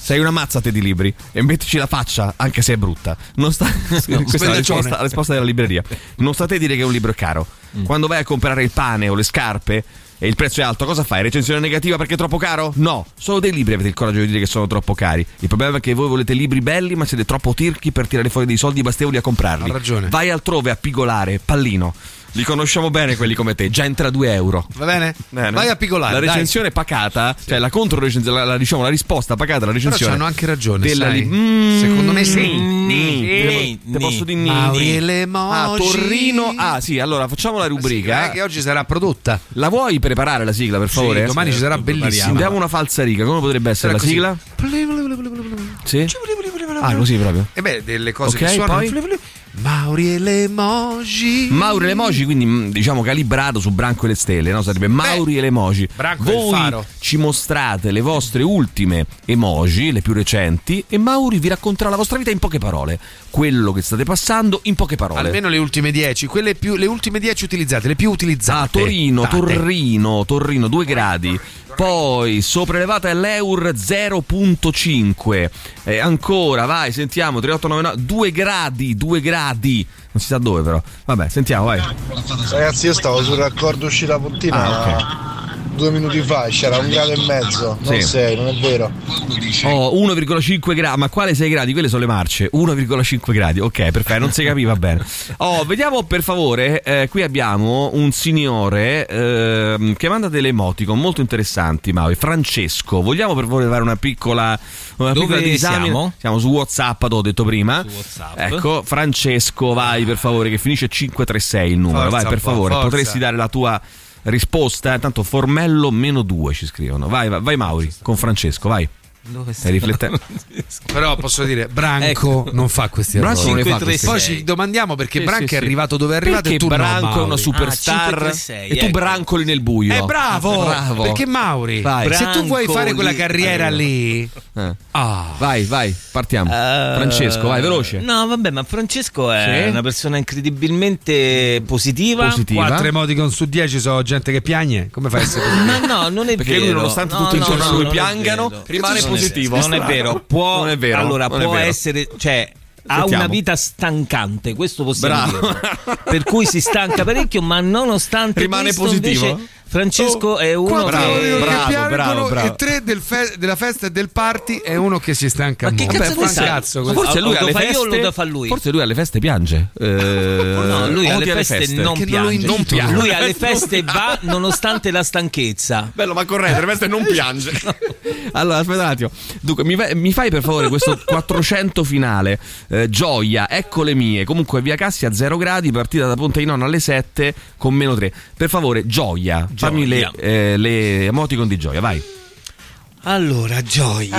S3: Sei una mazza te di libri e mettici la faccia, anche se è brutta. Non sta... Questa è la risposta, la risposta della libreria. Non state a dire che un libro è caro. Quando vai a comprare il pane o le scarpe e il prezzo è alto, cosa fai? Recensione negativa perché è troppo caro? No, solo dei libri avete il coraggio di dire che sono troppo cari. Il problema è che voi volete libri belli, ma siete troppo tirchi per tirare fuori dei soldi bastevoli a comprarli.
S4: Ha ragione.
S3: Vai altrove a pigolare, pallino. Li conosciamo bene quelli come te, già entra 2 euro.
S4: Va bene?
S3: Bene.
S4: Vai a piccolare.
S3: La
S4: dai.
S3: recensione pacata, cioè la contro recensione, la, la- diciamo la risposta pacata alla
S4: Però
S3: recensione.
S4: hanno anche ragione.
S3: della li- Mm,
S4: Secondo me sì.
S3: Ni,
S5: Ni,
S3: te, posso dire ni,
S4: e
S3: Ah. Torrino. Ah, sì, allora facciamo la
S4: Sì,
S3: rubrica.
S4: eh, che oggi sarà prodotta.
S3: La vuoi preparare la sigla, per favore?
S4: Sì, domani ci sarà bellissima.
S3: Diamo una falsa riga. Come potrebbe essere la sigla? Sì? Ah, così proprio.
S4: E beh, delle cose
S3: Ok,
S4: che suonano.
S3: poi?
S4: Mauri e le emoji.
S3: Mauri e le emoji, quindi mh, diciamo calibrato su Branco e le stelle, no? Sarebbe Mauri e le emoji.
S4: Branco
S3: Voi ci mostrate le vostre ultime emoji, le più recenti, e Mauri vi racconterà la vostra vita in poche parole. Quello che state passando in poche parole.
S4: Almeno le ultime 10, quelle più, le ultime 10 utilizzate, le più utilizzate.
S3: Ah, Torino,
S4: Date.
S3: Torrino, Torrino, 2 gradi. Poi sopraelevata è l'Eur 0.5. E ancora, vai, sentiamo, 3899, 2 gradi, 2 gradi. Non si sa dove però. Vabbè, sentiamo, vai.
S10: Ragazzi, io stavo sul raccordo uscita Pontina
S3: Ah,
S10: due minuti fa, c'era un grado e mezzo, non
S3: Sì.
S10: sei, non è vero.
S3: Oh, 1,5 gradi, ma quale 6 gradi? Quelle sono le marce. 1,5 gradi, ok, perfetto, non si capiva bene. Oh, vediamo per favore, eh, qui abbiamo un signore ehm, che manda delle emoticon molto interessanti, Maui. Francesco, vogliamo per favore fare una piccola, una
S5: Dove
S3: piccola disamina?
S5: siamo?
S3: Siamo su WhatsApp, t'ho detto prima.
S5: Su WhatsApp.
S3: Ecco, Francesco, vai per favore, che finisce 536 il numero.
S4: Forza
S3: vai per favore,
S4: forza.
S3: potresti dare la tua risposta. eh, Tanto Formello meno 2 ci scrivono. Vai, vai, vai Mauri, con Francesco, vai.
S5: Dove
S3: Stai riflettendo?
S4: Però posso dire, Branco
S5: Ecco.
S4: non fa questi
S3: Branco
S4: errori.
S3: non ne fa
S5: 536.
S3: questi
S4: Poi ci domandiamo perché
S3: Sì,
S4: Branco
S3: sì,
S4: è arrivato dove è arrivato
S3: Perché
S4: e tu
S3: Branco
S4: no,
S3: è una superstar
S5: Ah, 536,
S3: e tu
S5: ecco.
S3: brancoli nel buio.
S4: Eh bravo,
S3: Bravo.
S4: perché Mauri,
S3: Vai.
S4: se tu vuoi fare quella carriera lì,
S3: Eh.
S4: ah,
S3: Vai, vai, partiamo.
S5: Eh,
S3: Francesco, vai, veloce.
S5: No, vabbè, ma Francesco è
S3: Sì.
S5: una persona incredibilmente positiva.
S3: Positiva.
S4: 4 emoticon su 10 sono gente che piagne, come fai a essere positivo?
S5: Ma no, non è
S3: Perché
S5: vero.
S3: lui, nonostante
S5: No,
S3: tutto
S5: no,
S3: intorno a
S5: no,
S3: lui
S5: è
S3: piangano, rimane
S5: è-
S3: positivo.
S5: Non è vero. Può,
S3: Non è vero,
S5: Allora,
S3: non è
S5: può
S3: vero.
S5: essere, cioè, ha
S3: Sentiamo.
S5: una vita stancante, questo possiamo
S3: Bravo.
S5: dire. Per cui si stanca parecchio, ma nonostante
S3: Rimane
S5: questo,
S3: positivo?
S5: invece, Francesco è uno
S3: Bravo,
S5: che
S3: bravo, bravo, bravo.
S4: e tre del fe- della festa e del party è uno che si stanca
S5: Ma che
S4: molto.
S5: cazzo
S4: Beh, cazzo questo.
S3: Forse lui
S5: Lo
S3: alle feste
S5: lo fa lui?
S3: Forse lui alle feste piange. Eh,
S5: No, lui
S3: odi
S5: alle feste, non
S4: Che non lo
S5: piange.
S3: piange.
S5: Lui alle feste va nonostante la stanchezza.
S3: Bello, ma corretto, alle feste non piange. allora, aspetta un attimo. Dunque, mi, fa- mi fai per favore questo 400 finale. Eh, gioia, ecco le mie. Comunque, via Cassia a 0 gradi, partita da Ponte di Nonna alle 7 con meno 3. Per favore, gioia. Fammi le, eh, le emoticon di gioia, vai.
S5: Allora, gioia.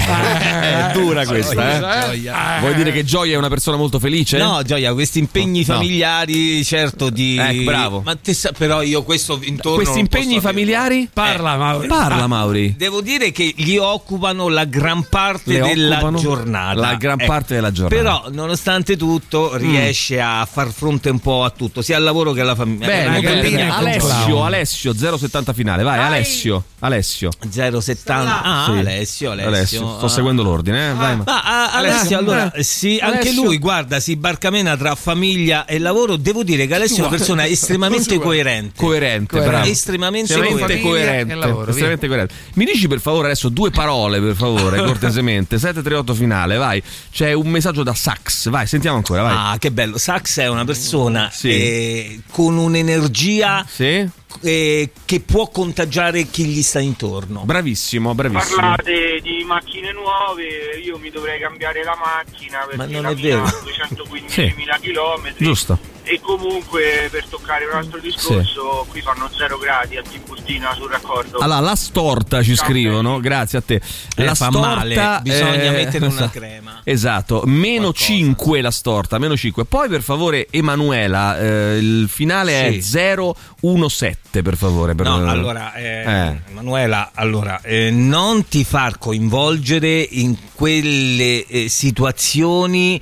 S3: È dura questa, eh? Vuoi dire che Gioia è una persona molto felice?
S5: No, Gioia, questi impegni
S3: No.
S5: familiari, certo di.
S3: Ecco, bravo.
S5: Ma te sa- però io questo intorno.
S3: Questi impegni familiari?
S4: Parla, Mauri.
S3: Parla, Mauri.
S5: Devo dire che gli occupano la gran parte
S3: Le
S5: della giornata.
S3: la gran
S5: Ecco.
S3: parte della giornata. Mm.
S5: Però, nonostante tutto, riesce a far fronte un po' a tutto, sia al lavoro che alla famiglia.
S3: Bene,
S4: con
S3: Alessio. Alessio, 070 finale, vai, Alessio. Alessio.
S5: 070. Ah,
S3: Sì.
S5: Alessio, Alessio.
S3: Alessio, sto
S5: Ah.
S3: seguendo l'ordine, eh? vai. ma-
S5: Ah, ah, Alessio,
S3: Alessio,
S5: allora, sì, anche
S3: Alessio.
S5: lui, guarda, si barcamena tra famiglia e lavoro. Devo dire che Alessio è una persona estremamente coerente.
S3: Coerente,
S4: Coerente.
S3: bravo.
S5: Estremamente coerente.
S3: coerente.
S4: lavoro,
S3: estremamente coerente. Mi dici per favore adesso due parole, per favore, cortesemente. 738 finale, vai. C'è un messaggio da Sax, vai, sentiamo ancora, vai.
S5: Ah, che bello. Sax è una persona
S3: Sì.
S5: eh, con un'energia
S3: Sì?
S5: eh, che può contagiare chi gli sta intorno.
S3: Bravissimo, bravissimo.
S13: Parlate di macchine nuove, io mi dovrei cambiare la macchina perché Ma
S5: non è vero.
S13: 215.000 sì. km.
S3: Giusto.
S13: E comunque per toccare un altro discorso, sì. qui fanno 0 gradi a Timbustina sul raccordo.
S3: Allora, la storta ci scrivono, grazie a te.
S5: Eh,
S3: la
S5: fa
S3: storta,
S5: male, bisogna eh, mettere una
S3: esatto.
S5: crema.
S3: Esatto, meno Qualcosa. 5 la storta, meno 5. Poi per favore Emanuela, eh, il finale
S5: sì.
S3: è 017 dirette, per favore. Per...
S5: No, allora, eh,
S3: eh.
S5: Manuela, allora, eh, non ti far coinvolgere in quelle eh, situazioni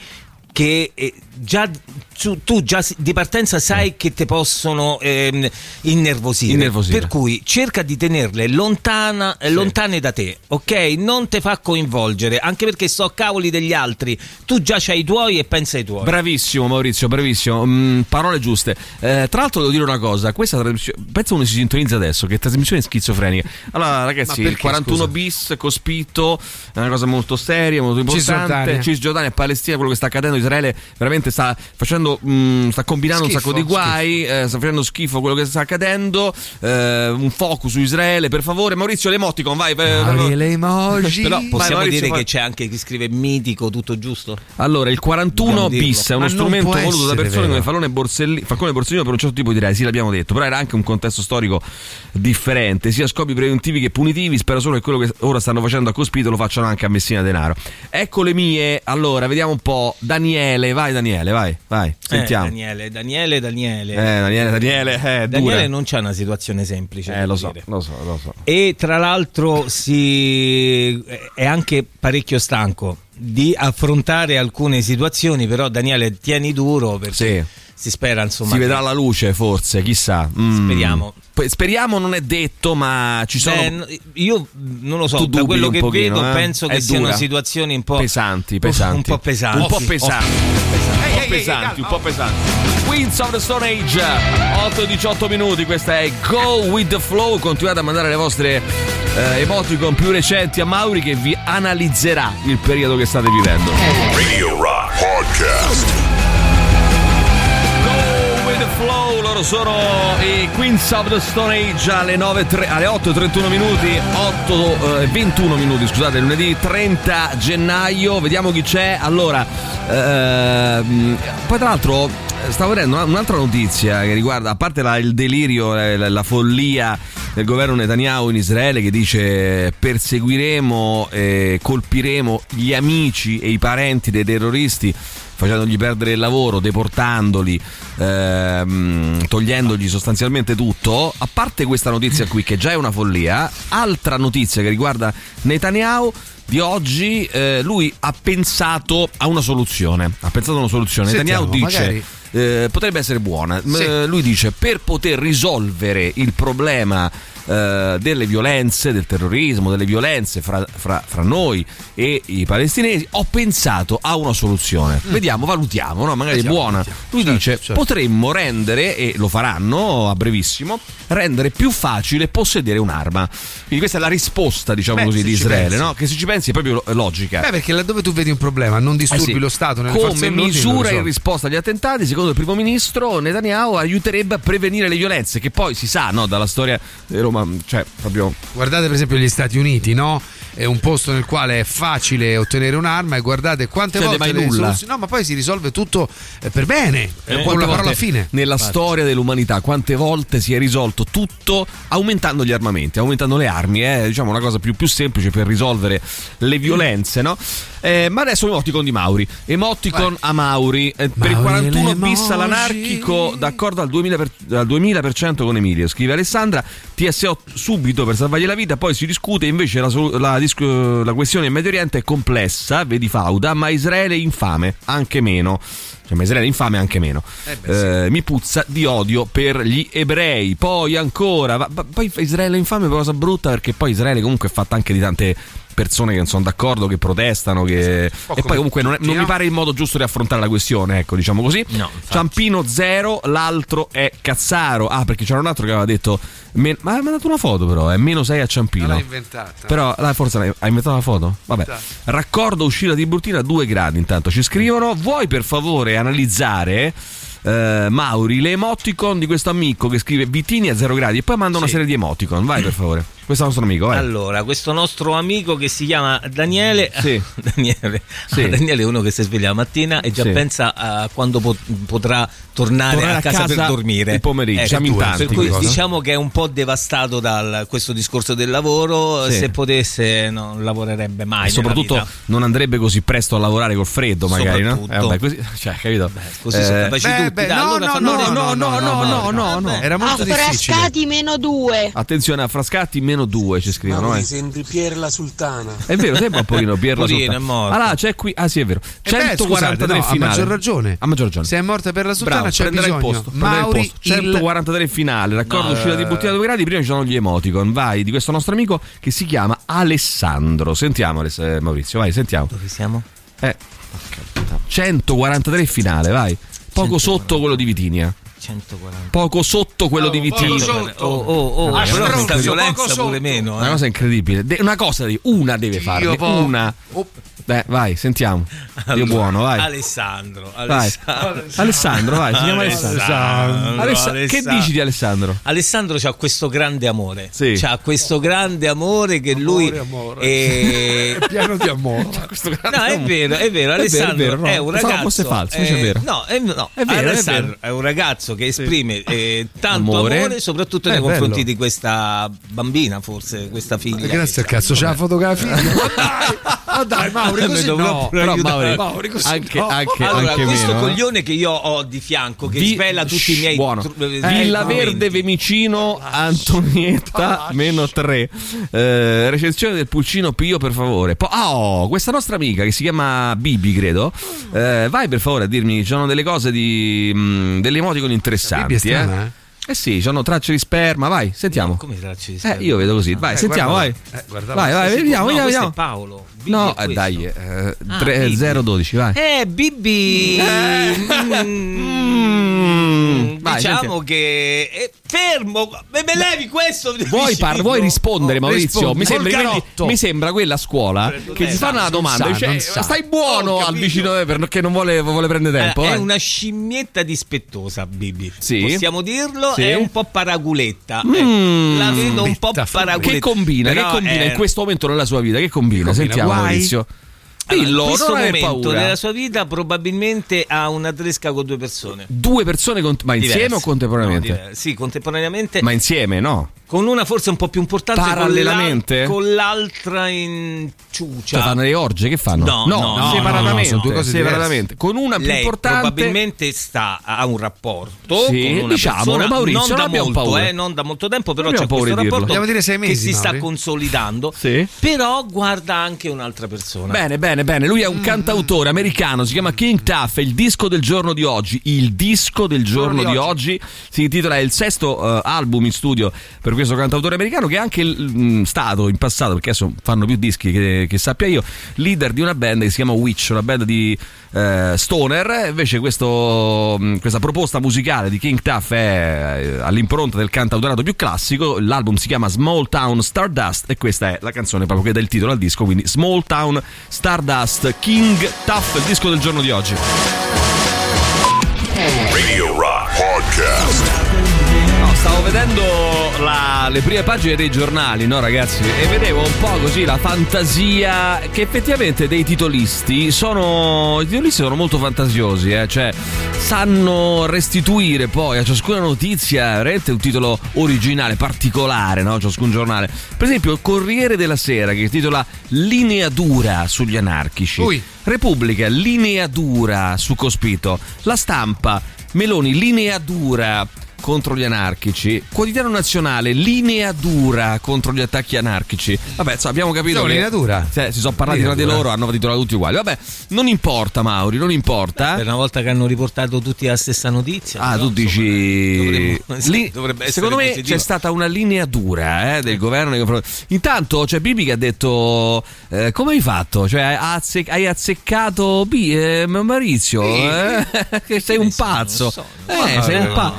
S5: che eh, già tu, tu già di partenza sai che ti possono ehm, innervosire.
S3: Innervosire.
S5: Per cui cerca di tenerle lontana, eh, lontane da te, ok? Non te fa coinvolgere, anche perché so cavoli degli altri. Tu già c'hai i tuoi e pensa ai tuoi.
S3: Bravissimo Maurizio, bravissimo. Mm, parole giuste. Eh, tra l'altro devo dire una cosa, questa trasmissione, penso uno si sintonizza adesso, che trasmissione schizofrenica. Allora ragazzi,
S4: perché,
S3: 41
S4: scusa?
S3: bis, Cospito, è una cosa molto seria, molto importante.
S4: Cisgiordania.
S3: Cisgiordania e Palestina, quello che sta accadendo, Israele veramente sta facendo, mm, sta combinando
S4: Schifo,
S3: un sacco di guai, eh, sta facendo schifo quello che sta accadendo. eh, un focus su Israele, per favore. Maurizio, l'emoticon, vai. per-
S4: Mauri, le emoji.
S5: Però
S3: Vai,
S5: possiamo
S3: Maurizio,
S5: dire
S3: fai-
S5: che c'è anche chi scrive mitico, tutto giusto?
S3: Allora, il 41
S5: Dobbiamo dirlo.
S3: bis è uno
S4: Ma
S3: strumento voluto da persone
S4: vero.
S3: come Falcone Borsellino, Falcone Borsellino per un certo tipo di idee, sì l'abbiamo detto, però era anche un contesto storico differente, sia a scopi preventivi che punitivi, spero solo che quello che ora stanno facendo a Cospito lo facciano anche a Messina Denaro. Ecco le mie, allora, vediamo un po', Daniele, vai Daniele, vai, vai, sentiamo.
S5: Eh, Daniele, Daniele, Daniele.
S3: Eh, Daniele, Daniele, eh.
S5: Daniele non c'è una situazione semplice.
S3: Eh, lo so, lo so, lo so.
S5: E tra l'altro si è anche parecchio stanco di affrontare alcune situazioni, però Daniele tieni duro perché si spera insomma
S3: si
S5: che-
S3: vedrà la luce, forse, chissà. Mm.
S5: Speriamo.
S3: Speriamo non è detto, ma ci sono
S5: Beh, io non lo so,
S3: Tu
S5: da quello che
S3: pochino,
S5: vedo
S3: eh?
S5: penso
S3: È
S5: che siano
S3: dura.
S5: situazioni un po'
S3: pesanti, pesanti.
S5: un po' pesanti.
S3: Un po' pesanti. Un po' pesanti, un po' pesanti. Queens of the Stone Age, 8-18 minuti, questa è Go With The Flow, continuate a mandare le vostre eh, emoticon più recenti a Mauri che vi analizzerà il periodo che state vivendo.
S2: Radio Rock Podcast.
S3: With Flow, loro sono i Queens of the Stone Age alle, 9, tre- alle 8.31 minuti, 8, eh, 21 minuti, scusate, lunedì 30 gennaio, vediamo chi c'è. Allora, ehm, poi tra l'altro eh, stavo vedendo una- un'altra notizia che riguarda, a parte la- il delirio, eh, la, la follia del governo Netanyahu in Israele che dice perseguiremo e colpiremo gli amici e i parenti dei terroristi facendogli perdere il lavoro, deportandoli, ehm, togliendogli sostanzialmente tutto. A parte questa notizia qui, che già è una follia, altra notizia che riguarda Netanyahu. Di oggi eh, lui ha pensato a una soluzione. Ha pensato a una soluzione.
S4: Sentiamo,
S3: Netanyahu dice:
S4: magari.
S3: eh, potrebbe essere buona.
S4: Sì.
S3: eh, lui dice: per poter risolvere il problema eh, delle violenze, del terrorismo, delle violenze fra, fra- fra noi e i palestinesi, ho pensato a una soluzione. Vediamo, valutiamo, no? magari è buona. Lui
S4: Certo,
S3: dice:
S4: certo.
S3: potremmo rendere, e lo faranno a brevissimo, rendere più facile possedere un'arma. Quindi questa è la risposta, diciamo
S4: Beh,
S3: così, di Israele, no? che se ci pensi è proprio lo- logica.
S4: Beh, perché laddove tu vedi un problema, non disturbi
S3: Eh sì.
S4: lo Stato nelle
S3: Come misura in risposta agli attentati, secondo il primo ministro Netanyahu aiuterebbe a prevenire le violenze, che poi si sa no, dalla storia Roma, cioè proprio
S4: Guardate per esempio gli Stati Uniti, no? È un posto nel quale è facile ottenere un'arma e guardate quante
S3: Succede
S4: volte
S3: mai nulla.
S4: soluzioni- No, ma poi si risolve tutto eh, per bene, eh, con
S3: Quante
S4: la parola fine.
S3: Nella storia dell'umanità, quante volte si è risolto tutto aumentando gli armamenti, aumentando le armi, è diciamo una cosa più, più semplice per risolvere le violenze, no? Eh, ma adesso emoticon di Mauri. Emoticon a Mauri. Eh, per il
S4: Mauri
S3: 41
S4: le
S3: bis
S4: emoji.
S3: all'anarchico, d'accordo al 2000%, per, al 2000% con Emilio. Scrive Alessandra, TSO subito per salvargli la vita, poi si discute, invece la, solu- la dis- la questione in Medio Oriente è complessa, vedi Fauda, ma Israele è infame, anche meno. Cioè, ma Israele è infame anche meno. Eh, mi puzza di odio per gli ebrei. Poi ancora, va- va- poi Israele è infame per cosa brutta perché poi Israele comunque è fatta anche di tante persone che non sono d'accordo, che protestano, che...
S4: po'
S3: e poi comunque non, è- non mi pare il modo giusto di affrontare la questione, ecco, diciamo così.
S5: No.
S3: Ciampino 0, l'altro è Cazzaro. Ah, perché c'era un altro che aveva detto... men- ma ha mandato una foto però, è meno 6 a Ciampino.
S4: Non l'ha inventata.
S3: Però là, forse l'hai- hai inventato una foto? Vabbè. Raccordo uscita di Burtina a 2 gradi. Intanto ci scrivono. Vuoi per favore analizzare eh, Mauri le emoticon di questo amico che scrive Bitini a 0 gradi e poi manda una
S5: Sì.
S3: serie di emoticon. Vai per favore. Questo nostro amico, vai.
S5: Allora, questo nostro amico che si chiama Daniele,
S3: Sì.
S5: Daniele,
S3: Sì.
S5: Daniele è uno che si sveglia la mattina e già
S3: Sì.
S5: pensa a quando pot- potrà tornare,
S3: Tornare
S5: a,
S3: a
S5: casa
S3: casa
S5: per dormire
S3: il pomeriggio.
S5: Ecco,
S3: Siamo in tanti
S5: per cui
S3: no?
S5: diciamo che è un po' devastato da questo discorso del lavoro.
S3: Sì.
S5: Se potesse, non lavorerebbe mai.
S3: E soprattutto
S5: nella vita.
S3: non andrebbe così presto a lavorare col freddo, magari, no? Eh, vabbè, così, cioè, capito?
S5: così sono
S3: Eh,
S5: capaci
S4: beh,
S5: tutti.
S4: beh,
S5: Dai,
S4: no,
S5: allora
S4: no,
S5: fallo
S4: no,
S5: vedere.
S4: no, no, no, no, no, no, era molto difficile.
S14: Affrascati meno due.
S3: Attenzione a Frascatti meno due ci scrivono. eh.
S9: sembri Pier la Sultana.
S3: È vero, sembra un pochino Pierla
S5: Poverino,
S3: Sultana.
S5: è morto.
S3: Ah, là, c'è qui. Ah, sì, è vero.
S4: Eh beh,
S3: 143
S4: scusate, no,
S3: finale.
S4: A maggior ragione.
S3: A maggior ragione.
S4: Se è morta per la sultana
S3: Bravo,
S4: c'è
S3: prenderà
S4: bisogno.
S3: il posto. prenderà il
S4: Mauri
S3: posto. 143 in finale, raccordo
S5: No,
S3: uscita di
S5: eh.
S3: Bottiglia 2 gradi, prima ci sono gli emoticon. Vai, di questo nostro amico che si chiama Alessandro. Sentiamo Aless- eh, Maurizio, vai, sentiamo.
S5: Dove siamo?
S3: Eh, porca puttana. 143 in finale, vai. Poco sotto quello di Vitinia.
S5: 140.
S3: Poco sotto quello di Vitinia.
S5: Oh, oh, oh,
S4: Ah,
S5: però
S4: stronzo,
S5: questa violenza
S4: poco
S5: pure meno.
S3: Una
S5: eh.
S3: cosa incredibile. De- una cosa di una deve farne.
S4: po-
S3: Una.
S4: Oh.
S3: Beh, vai, sentiamo. Dio
S5: Allora,
S3: buono, vai.
S5: Alessandro,
S3: Vai.
S5: Alessandro.
S3: Alessandro, vai, si chiama Alessandro.
S5: Alessandro,
S3: Alessa- Che
S5: Alessandro.
S3: dici di Alessandro?
S5: Alessandro ha questo grande amore.
S3: Sì.
S5: C'ha questo grande amore che lui.
S4: amore.
S5: è-
S4: È pieno di amore.
S5: No, è vero, è vero. Alessandro
S3: vero, no,
S5: è un
S3: pensavo
S5: ragazzo.
S3: fosse falso, invece è
S5: eh,
S3: vero.
S5: No, è, no,
S3: È vero, è
S5: Alessandro
S3: vero.
S5: è, un ragazzo che esprime eh, tanto amore,
S3: Amore.
S5: soprattutto
S4: Eh,
S5: nei confronti
S4: bello.
S5: di questa bambina, forse, questa figlia.
S4: Grazie al cazzo, c'è la fotografia. Ma dai, ma dai, Mauri,
S5: Eh,
S4: così no.
S3: Però. Mauri,
S4: Mauri, così
S3: anche,
S4: no.
S3: anche,
S5: Allora,
S3: anche
S5: questo
S3: meno. eh.
S5: coglione che io ho di fianco, che
S3: Vi-
S5: svela tutti i miei
S3: Buono.
S5: tru- eh,
S3: Villa. Verde Vemicino Antonietta meno 3 eh, recensione del pulcino Pio per favore poi ah, oh, questa nostra amica che si chiama Bibi credo eh, vai per favore a dirmi ci sono delle cose di mh, delle emoticon interessanti
S4: Bibi è strana,
S3: eh.
S4: eh?
S3: Eh sì, ci sono tracce di sperma, vai, sentiamo.
S5: Come tracce di
S3: Eh,
S5: sperma?
S3: io vedo così, vai,
S4: Eh,
S3: sentiamo,
S4: guarda-
S3: vai.
S4: eh, guarda-
S3: vai, vai, vediamo?
S5: No,
S3: vediamo.
S5: Paolo. Bibi
S3: No,
S5: è
S3: eh, dai, eh,
S5: Ah,
S3: tre-
S5: Bibi.
S3: 012, vai.
S5: Eh, Bibi.
S3: Mm, vai,
S5: diciamo
S3: sentiamo.
S5: che è fermo. Me, me levi questo?
S3: Vuoi, par- vuoi rispondere,
S4: Oh,
S3: Maurizio? Mi sembra,
S4: carotto.
S3: mi sembra quella scuola che ti fanno una domanda.
S4: sa,
S3: "Eh,
S4: sa."
S3: stai buono al vicino eh, perché non vuole, vuole prendere tempo.
S5: Eh, è una scimmietta dispettosa, Bibi.
S3: Sì.
S5: Possiamo dirlo?
S3: Sì.
S5: È un po' paraguletta.
S3: Mm.
S5: Eh, la vedo un po' paraguletta.
S3: Che combina?
S5: Però,
S3: che combina
S5: eh,
S3: in questo momento nella sua vita? Che combina?
S4: combina?
S3: Sentiamo,
S4: Guai?
S3: Maurizio.
S5: Allora,
S3: Dillo,
S5: in questo
S3: non
S5: momento
S3: paura.
S5: nella sua vita probabilmente ha una tresca con due persone.
S3: Due persone, con- ma insieme
S5: Diverse.
S3: o contemporaneamente?
S5: No, sì, contemporaneamente.
S3: ma insieme, no?
S5: Con una forse un po' più importante con
S3: Parallelamente?
S5: con l'altra in ciucia.
S3: Cioè fanno le orge, che fanno?
S5: No, no, no,
S3: separatamente.
S4: no, sono due cose
S3: separatamente. Con una più
S5: Lei
S3: importante.
S5: probabilmente sta a un rapporto
S3: Sì,
S5: con persona
S3: Maurizio,
S5: non
S3: non
S5: da molto,
S3: paura.
S5: eh, non da molto tempo, però
S3: Non
S5: c'è questo rapporto
S4: Vogliamo dire sei
S5: che
S4: mesi,
S5: si sta
S4: Mauri?
S5: consolidando.
S3: Sì.
S5: Però guarda anche un'altra persona.
S3: Bene, bene, bene. Lui è un cantautore americano, si chiama King Tuff. È il disco del giorno di oggi. Il disco del giorno di oggi si intitola. È il sesto eh, album in studio per questo cantautore americano, che è anche mm, stato in passato, perché adesso fanno più dischi che, che sappia io, leader di una band che si chiama Witch, una band di eh, stoner. Invece, questo, mm, questa proposta musicale di King Tuff è eh, all'impronta del cantautorato più classico. L'album si chiama Small Town Stardust e questa è la canzone proprio che dà il titolo al disco. Quindi Small Town Stardust King Tuff, il disco del giorno di oggi.
S2: Radio Rock Podcast.
S3: Stavo vedendo la- le prime pagine dei giornali, no ragazzi? E vedevo un po' così la fantasia che effettivamente dei titolisti sono. I titolisti sono molto fantasiosi, eh? Cioè, sanno restituire poi a ciascuna notizia veramente un titolo originale, particolare, no? Ciascun giornale. Per esempio, il Corriere della Sera che titola Linea dura sugli anarchici.
S4: Ui.
S3: Repubblica, linea dura su Cospito. La stampa, Meloni, linea dura contro gli anarchici. Quotidiano nazionale, linea dura contro gli attacchi anarchici. Vabbè, insomma, abbiamo capito.
S4: No,
S3: che-
S4: linea dura.
S3: Cioè, si sono parlati
S4: Linea
S3: tra di loro, hanno titolato tutti uguali. Vabbè, non importa, Mauri, non importa.
S5: Per una volta che hanno riportato tutti la stessa notizia.
S3: Ah,
S5: no?
S3: tu dici.
S5: dovremmo- sì,
S3: Lì-
S5: dovrebbe
S3: secondo me
S5: positiva.
S3: c'è stata una linea dura eh, del governo. Intanto c'è Bibi che ha detto: eh, Come hai fatto? Cioè, hai azze- hai azzeccato B, eh, Maurizio? eh? che sei un pazzo.
S5: so,
S3: eh, sei un pazzo.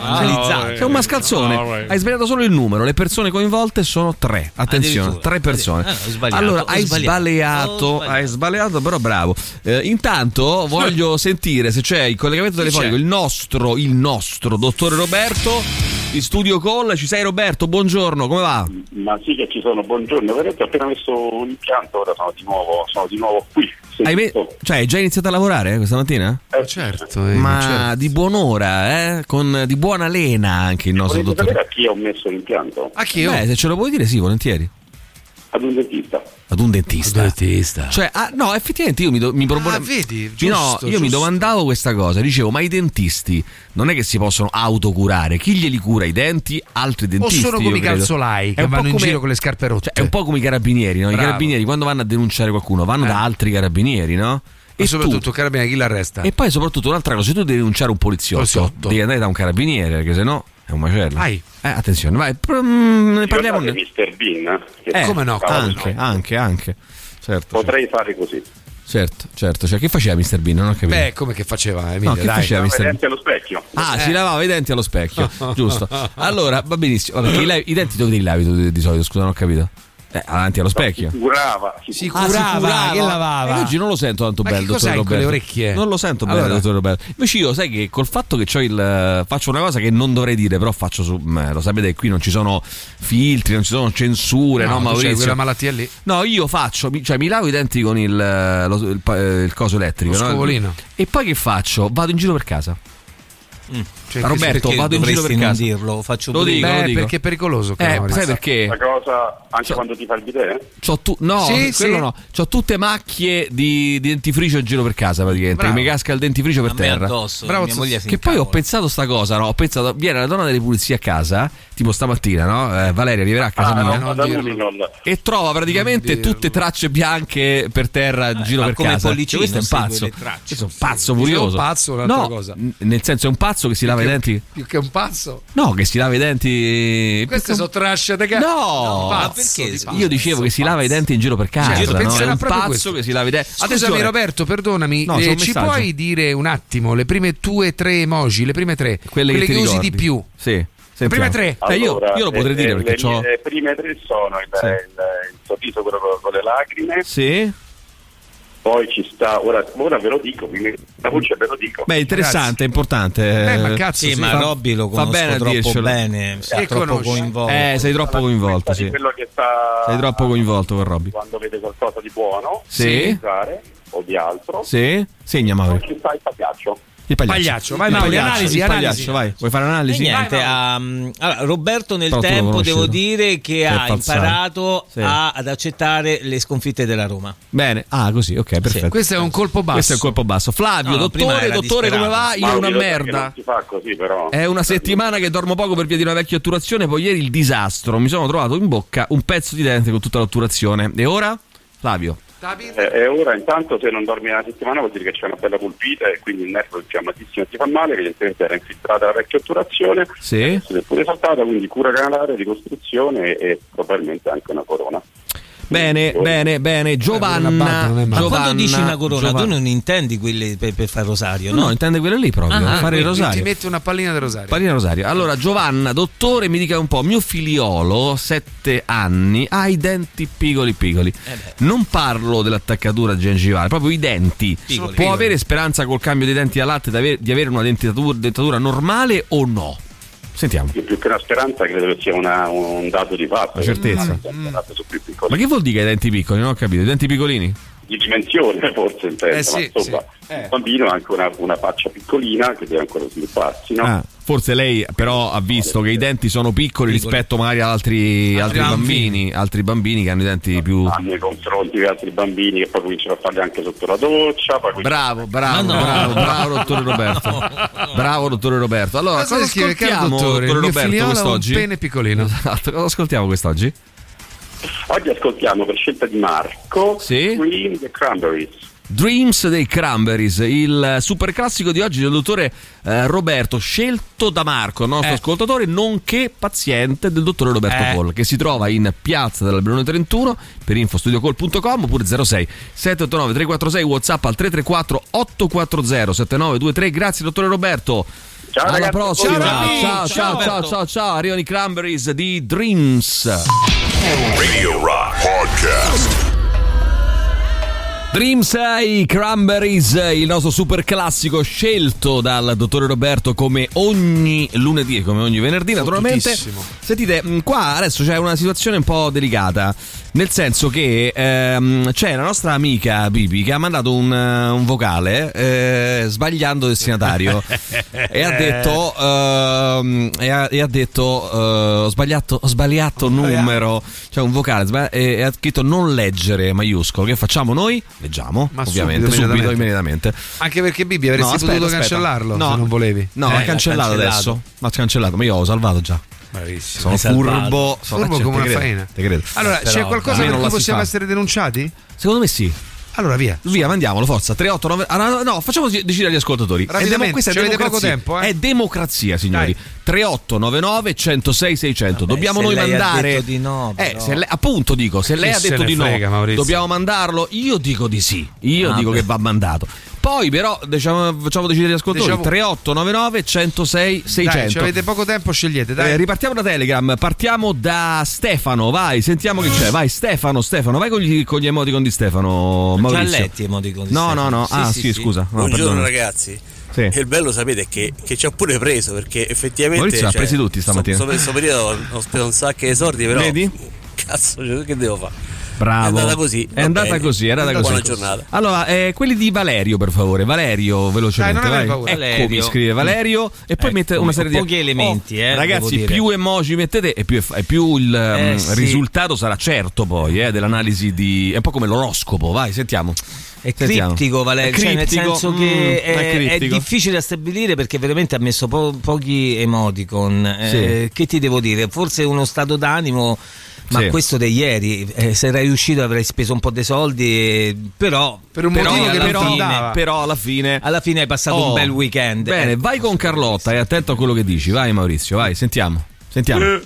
S5: Esatto.
S3: Sei un mascalzone.
S4: No, vai.
S3: hai sbagliato solo il numero. Le persone coinvolte sono tre. Attenzione,
S5: Addirittura.
S3: tre persone.
S5: Ho sbagliato,
S3: allora, hai
S5: sbagliato.
S3: sbagliato,
S5: Ho sbagliato.
S3: hai sbagliato, però bravo. Eh, intanto voglio sentire se c'è il collegamento telefonico, il nostro, il nostro dottore Roberto. In studio call, ci sei Roberto? Buongiorno, come va?
S14: Ma sì che ci sono, buongiorno, veramente ho appena messo un impianto, ora sono di nuovo, sono di nuovo qui.
S3: Hai, me- cioè, hai già iniziato a lavorare eh, questa mattina?
S4: certo,
S3: Ma di buon'ora, eh? Con di buona lena anche il nostro dottore.
S14: sapere a chi ho messo l'impianto?
S4: A chi
S3: Beh, se ce lo puoi dire, sì, volentieri.
S14: Ad un dentista.
S3: Ad un dentista.
S4: dentista.
S3: Cioè, ah, no, effettivamente io mi, do, mi propone-
S4: Ah, vedi,
S3: Sì, no,
S4: giusto,
S3: io mi
S4: giusto.
S3: domandavo questa cosa, dicevo, ma i dentisti non è che si possono autocurare? Chi glieli cura? I denti? Altri
S4: O
S3: dentisti?
S4: sono come i calzolai
S3: È
S4: che
S3: un po'
S4: vanno in
S3: come-
S4: giro con le scarpe rotte.
S3: Cioè, è un po' come i carabinieri, no? I
S4: Bravo.
S3: carabinieri quando vanno a denunciare qualcuno vanno da altri carabinieri, no?
S4: E
S3: E
S4: soprattutto,
S3: tu-
S4: carabinieri, chi l'arresta?
S3: E poi soprattutto un'altra cosa, se tu devi denunciare un poliziotto,
S4: Poliziotto.
S3: devi andare da un carabiniere, perché sennò è un macello.
S4: Vai.
S3: Eh, attenzione, vai, mm, ne parliamo.
S14: Ricordate Mr. Bean? Che
S3: Eh,
S14: stava
S3: Anche,
S14: dicendo?
S3: anche, anche. Certo,
S14: Potrei fare così.
S3: certo, certo. Cioè, che faceva Mr. Bean? Non ho capito.
S4: Beh, come che faceva Emilio?
S3: No, che
S4: dai.
S3: faceva Mr. Bean?
S14: allo specchio.
S3: Ah,
S4: Eh.
S3: si lavava i denti allo specchio, giusto. Allora, va benissimo. Vabbè, i, i denti dove li lavi tu di, di solito? Scusa, non ho capito. Eh, avanti allo specchio.
S14: Si curava. si
S4: Si
S3: Ah, si
S4: curava, che lavava?
S3: E oggi non lo sento tanto
S4: Ma
S3: bello, dottor Roberto.
S4: quelle orecchie?
S3: Non lo sento bene,
S4: Allora.
S3: dottor Roberto. Invece io, sai che col fatto che c'ho il faccio una cosa che non dovrei dire, però faccio su eh, lo sapete che qui non ci sono filtri, non ci sono censure, no,
S4: No,
S3: Maurizio?
S4: quella malattia lì.
S3: No, io faccio, mi- cioè mi lavo i denti con il, lo- il eh, il coso elettrico,
S4: Lo
S3: no?
S4: scovolino.
S3: E poi che faccio? Vado in giro per casa.
S4: Cioè,
S3: Roberto, vado in giro per casa.
S5: dirlo, faccio
S3: lo dico,
S5: io.
S3: lo
S4: Beh,
S3: dico.
S4: perché è pericoloso.
S3: Eh, sai
S4: Maurizio.
S3: perché?
S14: La cosa, anche quando ti fa il bidet?
S3: C'ho tu- no,
S4: Sì,
S3: quello
S4: sì.
S3: no. C'ho tutte macchie di dentifricio in giro per casa praticamente.
S4: Bravo.
S3: Che mi casca il dentifricio per
S5: A
S3: terra.
S5: addosso,
S4: Bravo,
S5: mia moglie
S3: Che poi ho pensato sta cosa, no? Ho pensato, viene la donna delle pulizie a casa, tipo stamattina, no? Eh, Valeria arriverà a casa
S14: Ah,
S3: mia.
S14: no,
S4: non.
S3: E trova praticamente tutte tracce bianche per terra in giro
S5: ma
S3: per casa. Questo è un pazzo. Questo è un pazzo furioso. no, Nel senso è un pazzo che si lava i denti?
S4: Più che un pazzo.
S3: No, che si lava i denti.
S4: Queste sono trasce da
S3: No,
S4: ma
S5: perché?
S3: Io dicevo che si lava i denti in giro per casa.
S4: Certo,
S3: no? È un pazzo
S4: questo.
S3: che si lava i denti.
S4: Scusami
S3: Attenzione.
S4: Roberto, perdonami,
S3: No,
S4: eh, ci
S3: messaggio.
S4: puoi dire un attimo le prime tue tre emoji, le prime tre,
S3: Quelle, che, ti
S4: usi
S3: ricordi.
S4: di più?
S3: Sì.
S4: Le prime tre?
S3: Eh, io,
S14: Allora,
S3: io lo potrei
S14: eh,
S3: dire perché
S14: le,
S3: ho.
S14: le prime tre sono il,
S3: Sì.
S14: il- il sorriso quello con, con le lacrime,
S3: Sì.
S14: Poi ci sta, ora, ora ve lo dico, la voce ve lo dico.
S3: Beh, interessante, è importante.
S4: Eh, ma cazzo,
S5: Sì,
S4: sì,
S5: ma
S4: fa-
S5: Robby lo
S3: fa
S5: conosco
S3: bene
S5: troppo
S3: dircelo.
S5: bene,
S4: Sì,
S5: è troppo coinvolto.
S3: Eh, sei troppo coinvolto, sì.
S14: quello che sta
S3: Sei troppo coinvolto con Robby.
S14: quando vede qualcosa di buono,
S3: Sì.
S14: di usare, o di altro,
S3: Sì? Segna Mauri.
S14: poi ci sta il pagliaccio.
S3: Il pagliaccio.
S4: Pagliaccio, vai,
S3: il
S4: Mauri,
S3: pagliaccio,
S4: analisi,
S3: il
S4: analisi.
S3: pagliaccio, vai. Vuoi fare
S5: E
S3: analisi?
S5: niente, um, allora, Roberto nel
S3: Però
S5: tempo devo dire che ha
S3: falsato.
S5: imparato
S3: Sì.
S5: a- ad accettare le sconfitte della Roma.
S3: Bene. Ah, così, ok, perfetto.
S4: Questo è un colpo basso.
S3: Questo è il colpo basso. Flavio,
S5: No,
S3: dottore, dottore, come
S5: disperato.
S3: va? Io
S14: Ma
S3: una merda.
S14: Così però.
S3: È una settimana che dormo poco per via di una vecchia otturazione, poi ieri il disastro. Mi sono trovato in bocca un pezzo di dente con tutta l'otturazione. E ora? Flavio.
S14: Eh, E ora intanto se non dormi una settimana vuol dire che c'è una bella pulpita e quindi il nervo infiammatissimo ti fa male, evidentemente era infiltrata la vecchia otturazione,
S3: Sì.
S14: se è pure saltata, quindi cura canalare, ricostruzione e probabilmente anche una corona.
S3: Bene, bene, bene. Giovanna.
S4: male.
S5: Ma
S3: Giovanna,
S5: quando dici una corona,
S3: Giovanna-
S5: tu non intendi quelle per, per fare rosario,
S3: No,
S5: no?
S3: intende quelle lì proprio.
S5: Ah,
S3: fare il rosario.
S4: Ti metti una pallina del rosario.
S3: Pallina Rosario. Allora, Giovanna, dottore, mi dica un po', mio figliolo, 7 anni, ha i denti piccoli piccoli. non parlo dell'attaccatura gengivale, proprio i denti.
S5: Piccoli.
S3: Può avere speranza col cambio dei denti a latte di avere, di avere una dentatura, dentatura normale o no? Sentiamo.
S14: Più, più che una speranza credo che sia una- un dato di fatto.
S3: Una certezza.
S14: che piccoli.
S3: Ma che vuol dire i denti piccoli? Non ho capito. I denti piccolini?
S14: Di dimensione forse intendo,
S4: Eh, sì,
S14: ma insomma
S4: sì. Eh.
S14: il bambino ha anche una, una faccia piccolina che deve ancora svilupparsi, no?
S3: Ah, forse lei però ha visto che i denti sono piccoli
S5: Piccoli.
S3: rispetto magari ad altri, altri
S5: bambini.
S3: bambini, altri bambini che hanno i denti più...
S14: Ha nei confronti di altri bambini che poi cominciano a farli anche sotto la doccia. Poi
S3: Bravo, bravo,
S5: no.
S3: bravo, bravo, dottore Roberto. Bravo, dottore Roberto. Allora,
S4: Cosa
S3: cosa
S4: scrive, caro
S3: ascoltiamo,
S4: dottore?
S3: dottore Roberto,
S4: ha un
S3: quest'oggi?
S4: pene piccolino.
S3: Esatto, cosa ascoltiamo quest'oggi?
S14: Oggi ascoltiamo per scelta di Marco
S3: Sì.
S14: Queen the Cranberries.
S3: Dreams dei Cranberries, il super classico di oggi del dottore eh, Roberto, scelto da Marco, nostro
S4: Eh.
S3: ascoltatore, nonché paziente del dottore Roberto
S4: Eh.
S3: Col, che si trova in piazza dell'Alberone 31 per infostudiocall.com oppure 06 789 346 WhatsApp al 334 840 7923. Grazie dottore Roberto.
S14: Ciao,
S3: Alla
S14: ragazzi.
S3: prossima.
S14: Ciao,
S3: Ciao, ciao, ciao, ciao, ciao, ciao. Arrivano i Cranberries di Dreams.
S2: Radio Rock Podcast.
S3: Dreams i Cranberries, il nostro super classico scelto dal dottore Roberto come ogni lunedì e come ogni venerdì, naturalmente. Sentite, mh, qua adesso c'è una situazione un po' delicata. Nel senso che ehm, c'è la nostra amica Bibi che ha mandato un, eh, un vocale eh, sbagliando destinatario e ha detto ehm, e ha, e ha detto eh, ho sbagliato ho sbagliato numero cioè un vocale sbagli- e, e ha scritto non leggere maiuscolo che facciamo noi? leggiamo
S4: Ma
S3: ovviamente
S4: subito,
S3: subito,
S4: immediatamente. Anche perché Bibi avresti
S3: No, aspetta,
S4: potuto
S3: aspetta.
S4: cancellarlo
S3: No.
S4: se non volevi.
S3: no
S5: Eh,
S3: ha cancellato
S5: cancellato.
S3: adesso ma ha cancellato ma io ho salvato già
S4: Bravissimo.
S3: sono furbo sono
S4: Furbo come una faena.
S3: te credo.
S4: Allora,
S5: Però,
S4: c'è qualcosa per
S3: non
S4: cui possiamo essere denunciati?
S3: secondo me sì
S4: Allora via.
S3: Via, mandiamolo, forza. 389. Ah, no, no, facciamo decidere agli ascoltatori. È
S4: Rapidamente,
S3: questa è democrazia.
S4: poco tempo, eh?
S3: È democrazia, signori.
S4: Dai.
S3: 3899 106 600.
S5: Vabbè,
S3: Dobbiamo
S5: se
S3: noi
S5: lei ha
S3: mandare.
S5: detto di no,
S3: eh, lei- appunto dico, se lei
S4: Chi
S3: ha detto di no,
S4: frega, Maurizio?
S3: dobbiamo mandarlo. Io dico di sì. Io
S5: Ah,
S3: dico
S5: beh.
S3: che va mandato. Poi, però, diciamo, facciamo decidere agli ascoltatori.
S4: Diciamo-
S3: 3899 106 600.
S4: Dai, ci avete poco tempo, scegliete, dai.
S3: Eh, ripartiamo da Telegram, partiamo da Stefano, vai, sentiamo chi c'è, vai Stefano, Stefano, vai con gli, con gli emoticon di Stefano,
S5: Già
S3: Maurizio.
S5: letti emoticon di
S3: No,
S5: Stefano.
S3: no, no,
S5: Sì,
S3: ah
S5: sì,
S3: sì,
S5: sì.
S3: scusa. No,
S15: Buongiorno
S3: perdona.
S15: ragazzi.
S3: Sì.
S15: E il bello sapete è che, che ci ha pure preso perché effettivamente
S3: Maurizio ha
S15: cioè,
S3: presi tutti stamattina.
S15: So, so, questo periodo ho speso un sacco di soldi però
S3: Vedi?
S15: cazzo cioè, che devo fare?
S3: Bravo.
S15: È andata così.
S3: È andata
S15: bene.
S3: così, è andata
S15: Buona
S3: così.
S15: giornata.
S3: Allora, eh, quelli di Valerio, per favore. Valerio, velocemente.
S4: Dai, non
S3: vai. Eccomi,
S5: Valerio.
S3: scrive Valerio. E poi
S5: Ecco,
S3: mette una serie di
S5: pochi elementi, eh, devo
S3: Ragazzi,
S5: dire.
S3: più emoji mettete e più, e più il
S5: Eh,
S3: mm,
S5: sì.
S3: risultato sarà certo poi eh, dell'analisi di. È un po' come l'oroscopo, vai, sentiamo.
S5: È
S3: Sentiamo.
S5: criptico Valerio,
S3: È
S5: cioè, nel
S3: criptico,
S5: senso
S3: mm,
S5: che
S3: è
S5: è, è
S3: criptico.
S5: difficile da stabilire perché veramente ha messo po- pochi emoticon. Eh, che ti devo dire? Forse uno stato d'animo, ma
S3: Sì.
S5: questo di ieri, eh, se eri riuscito avrei speso un po' dei soldi, però,
S4: Per un
S5: però
S4: motivo che
S5: alla
S4: non
S5: fine-
S4: andava.
S3: Però alla fine.
S5: alla fine hai passato
S3: Oh,
S5: un bel weekend.
S3: Bene,
S5: Eh,
S3: vai con Carlotta e attento a quello che dici. Vai, Maurizio, vai, sentiamo. Sentiamo.
S5: Eh,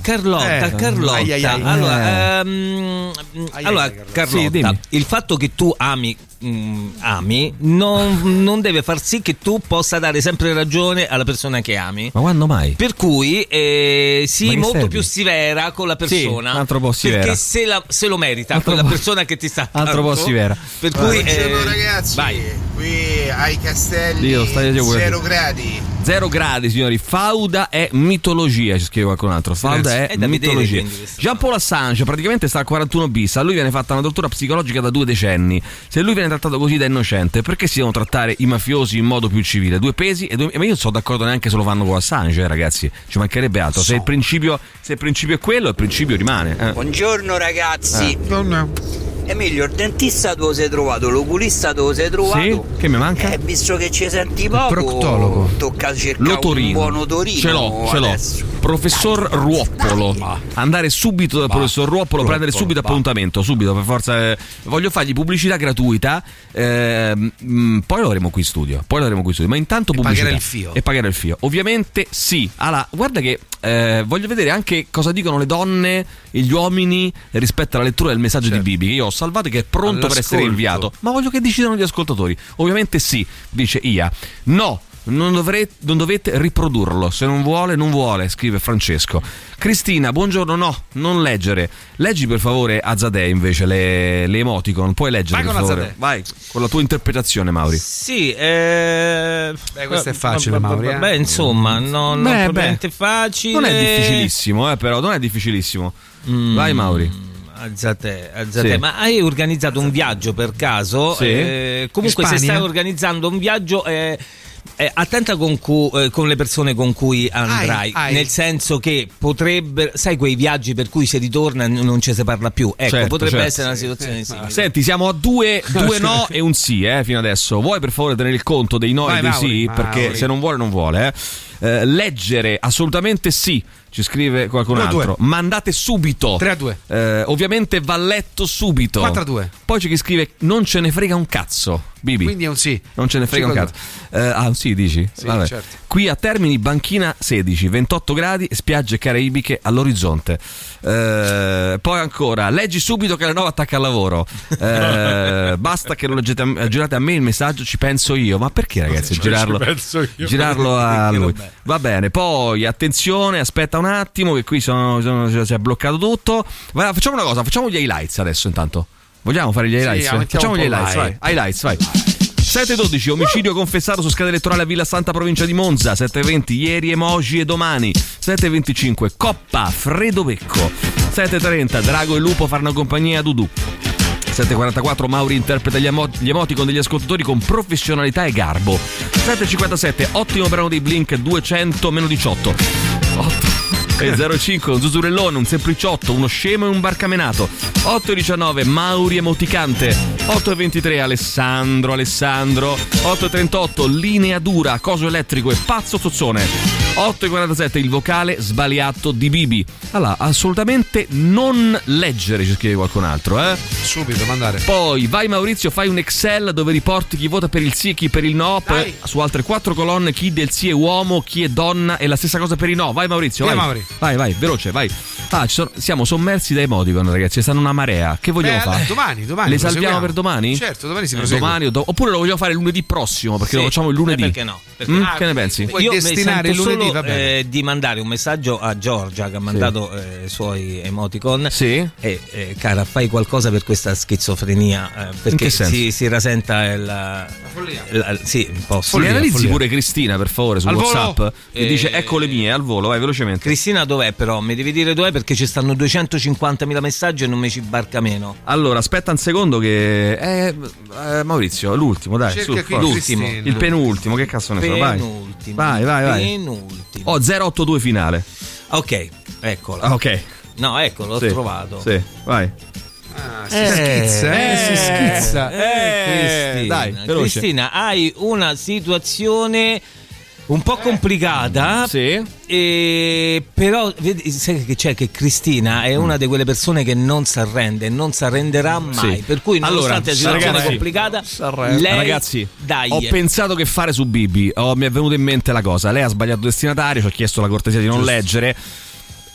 S5: Carlotta,
S4: Eh,
S5: Carlotta.
S4: ai, ai, ai.
S5: Allora, ehm,
S4: Ai,
S5: allora,
S4: ai, Carlotta.
S5: Carlotta,
S3: Sì,
S5: il fatto che tu ami, mm, ami non, non deve far sì che tu possa dare sempre ragione alla persona che ami.
S3: Ma quando mai?
S5: Per cui eh, sii molto
S3: serve?
S5: più severa con la persona.
S3: un altro po' severa.
S5: Perché se, la- se lo merita
S3: Altro
S5: quella
S3: po'-
S5: persona che ti sta
S3: altro po' severa.
S5: Per cui
S16: Buongiorno
S5: eh,
S16: ragazzi,
S5: vai.
S16: qui ai castelli
S3: Dio, stai io pure.
S16: 0 gradi.
S3: Zero gradi, signori. Fauda è mitologia, ci scrive qualcun altro. Fauda è
S5: È
S3: mitologia.
S5: quindi, questo.
S3: Jean Paul Assange praticamente sta al 41 bis. A lui viene fatta una tortura psicologica da due decenni. Se lui viene trattato così da innocente, perché si devono trattare i mafiosi in modo più civile? Due pesi e due. Ma io non sono d'accordo neanche se lo fanno con Assange, eh, ragazzi. Ci mancherebbe altro. Se il principio, se il principio è quello, il principio rimane. eh.
S17: Buongiorno ragazzi.
S3: Eh.
S17: Emilio, il dentista dove sei trovato? L'oculista dove sei trovato?
S3: Sì? Che mi manca?
S17: Eh, visto che ci senti poco,
S3: proctologo.
S17: tocca cercare un
S3: L'otorino.
S17: buon otorino.
S3: Ce l'ho, ce l'ho. Professor Ruoppolo. Andare subito dal professor Ruoppolo, prendere subito appuntamento, subito per forza. eh, voglio fargli pubblicità gratuita. ehm, mm, poi lo avremo qui in studio. Poi lo avremo qui in studio. Ma intanto pubblicità.
S4: pagare il fio.
S3: E pagare il fio. Ovviamente sì. Allora, guarda che eh, voglio vedere anche cosa dicono le donne e gli uomini rispetto alla lettura del messaggio di Bibi. Che io ho salvato e che è pronto per essere
S4: All'ascolto.
S3: inviato. Ma voglio che decidano gli ascoltatori. Ovviamente sì, dice Ia. No. Non, dovrete, non dovete riprodurlo. Se non vuole, non vuole, scrive Francesco. Cristina, buongiorno. No, non leggere. Leggi per favore Azadeh invece le, le emoticon. Puoi leggere
S4: Vai
S3: per
S4: con
S3: favore.
S4: Azadeh.
S3: Vai con la tua interpretazione, Mauri.
S5: Sì, eh,
S4: Beh, questo è facile, Mauri, eh.
S5: Beh, insomma, no, non
S3: Beh,
S5: propriamente
S3: beh.
S5: facile.
S3: Non è difficilissimo, eh, però. Non è difficilissimo. Vai, Mauri.
S5: Alzate, alzate.
S3: Sì.
S5: Ma hai organizzato un viaggio per caso?
S3: Sì.
S5: Eh, comunque, se stai organizzando un viaggio, eh, eh, attenta con, cu- eh, con le persone con cui andrai.
S4: Ai, ai.
S5: Nel senso che potrebbe, sai, quei viaggi per cui se ritorna n- non ci si parla più. Ecco,
S3: Certo,
S5: potrebbe
S3: certo.
S5: essere una situazione simile.
S3: Senti, siamo a due, due no e un sì, eh, fino adesso. Vuoi per favore tenere il conto dei no
S4: Vai,
S3: e dei
S4: Mauri,
S3: sì?
S4: Mauri.
S3: Perché se non vuole, non vuole, eh. Eh, leggere, assolutamente sì. Ci scrive qualcun
S4: 1 a 2.
S3: altro. Mandate subito.
S4: 3 a 2.
S3: Eh, ovviamente va letto subito.
S4: 4 a 2.
S3: Poi c'è chi scrive: Non ce ne frega un cazzo. Bibi.
S4: Quindi è un sì.
S3: Non ce ne frega un
S4: 5 a
S3: cazzo. Eh, ah, un sì, dici?
S4: Sì,
S3: Vabbè.
S4: certo.
S3: Qui a Termini, banchina 16, 28 gradi, spiagge caraibiche all'orizzonte. Eh, poi ancora, leggi subito che la nuova attacca al lavoro. Eh, basta che lo leggete a- girate a me il messaggio, ci penso io. Ma perché, ragazzi?
S4: Cioè,
S3: girarlo, girarlo a lui. Va bene, poi attenzione, aspetta un attimo, che qui sono- sono- si è bloccato tutto. Va, facciamo una cosa, facciamo gli highlights adesso intanto. Vogliamo fare gli
S4: Sì,
S3: highlights?
S4: aumentiamo
S3: facciamo gli
S4: un
S3: highlights, vai.
S4: vai.
S3: Highlights, vai. 7.12 omicidio confessato su scala elettorale a Villa Santa provincia di Monza 7.20 ieri emoji e domani 7.25 Coppa Fredo Becco 7.30 Drago e Lupo faranno compagnia a Dudu 7.44 Mauri interpreta gli, emo- gli emoticon degli ascoltatori con professionalità e garbo 7.57 ottimo brano dei Blink 200 meno 18 8 e 05 un zusurellone, un sempliciotto, uno scemo e un barcamenato. 8.19 Mauri emoticante. 8.23 Alessandro Alessandro. 8.38 linea dura, coso elettrico e pazzo sozzone 8.47 il vocale sbagliato di Bibi allora assolutamente non leggere ci scrive qualcun altro eh
S4: Subito, mandare.
S3: poi vai Maurizio, fai un Excel dove riporti chi vota per il sì e chi per il no. per- su altre quattro colonne chi del sì è uomo, chi è donna e la stessa cosa per il no. Vai Maurizio,
S4: Via,
S3: vai.
S4: Mauri.
S3: Vai, vai, veloce, vai. Ah, ci sono- siamo sommersi da emoticon, ragazzi. Stanno una marea. Che vogliamo
S4: Beh,
S3: fare?
S4: domani, domani
S3: Le salviamo per domani?
S4: Certo, domani si
S3: Eh,
S4: prosegue.
S3: domani o do- oppure lo vogliamo fare lunedì prossimo perché
S5: Sì.
S3: lo facciamo il lunedì.
S5: Eh, perché no? Perché
S3: Mm?
S5: no?
S3: che ne pensi?
S4: Puoi
S5: Io
S4: destinare lunedì, bene.
S5: eh, di mandare un messaggio a Giorgia che ha mandato eh, i suoi emoticon.
S3: Sì.
S5: E, eh, cara, fai qualcosa per questa schizofrenia. eh, perché
S3: che senso?
S5: si, si rasenta il, la follia. sì, un po'.
S3: Mi analizzi pure Cristina, per favore, su
S5: Al volo?
S3: WhatsApp. Che
S5: Eh,
S3: dice ecco le mie, al volo, vai velocemente.
S5: Cristina dov'è però? Mi devi dire dov'è perché ci stanno 250.000 messaggi e non mi ci barca meno.
S3: Allora, aspetta un secondo che... Eh, eh, Maurizio, l'ultimo, dai.
S5: Cerca
S3: su.
S5: L'ultimo.
S3: Il penultimo, che cazzo ne so, vai.
S5: Penultimo.
S3: Vai, vai, vai.
S5: Penultimo.
S3: Oh, 082 finale.
S5: Ok, eccola.
S3: Ah, ok.
S5: No, ecco, l'ho
S3: Sì,
S5: trovato.
S3: Sì, vai.
S4: Ah, si schizza, eh, si schizza.
S5: Eh, Cristina,
S3: dai.
S5: Cristina, hai una situazione un po' complicata.
S3: Sì.
S5: E però vedi, sai che c'è che Cristina è una di quelle persone che non si arrende, non si arrenderà mai.
S3: Sì.
S5: Per cui,
S3: Allora,
S5: nonostante la situazione
S3: ragazzi,
S5: complicata, lei
S3: Ragazzi,
S5: dai.
S3: ho pensato che fare su Bibi. Oh, mi è venuta in mente la cosa. Lei ha sbagliato destinatario, ci ha chiesto la cortesia di non
S5: Giusto.
S3: leggere.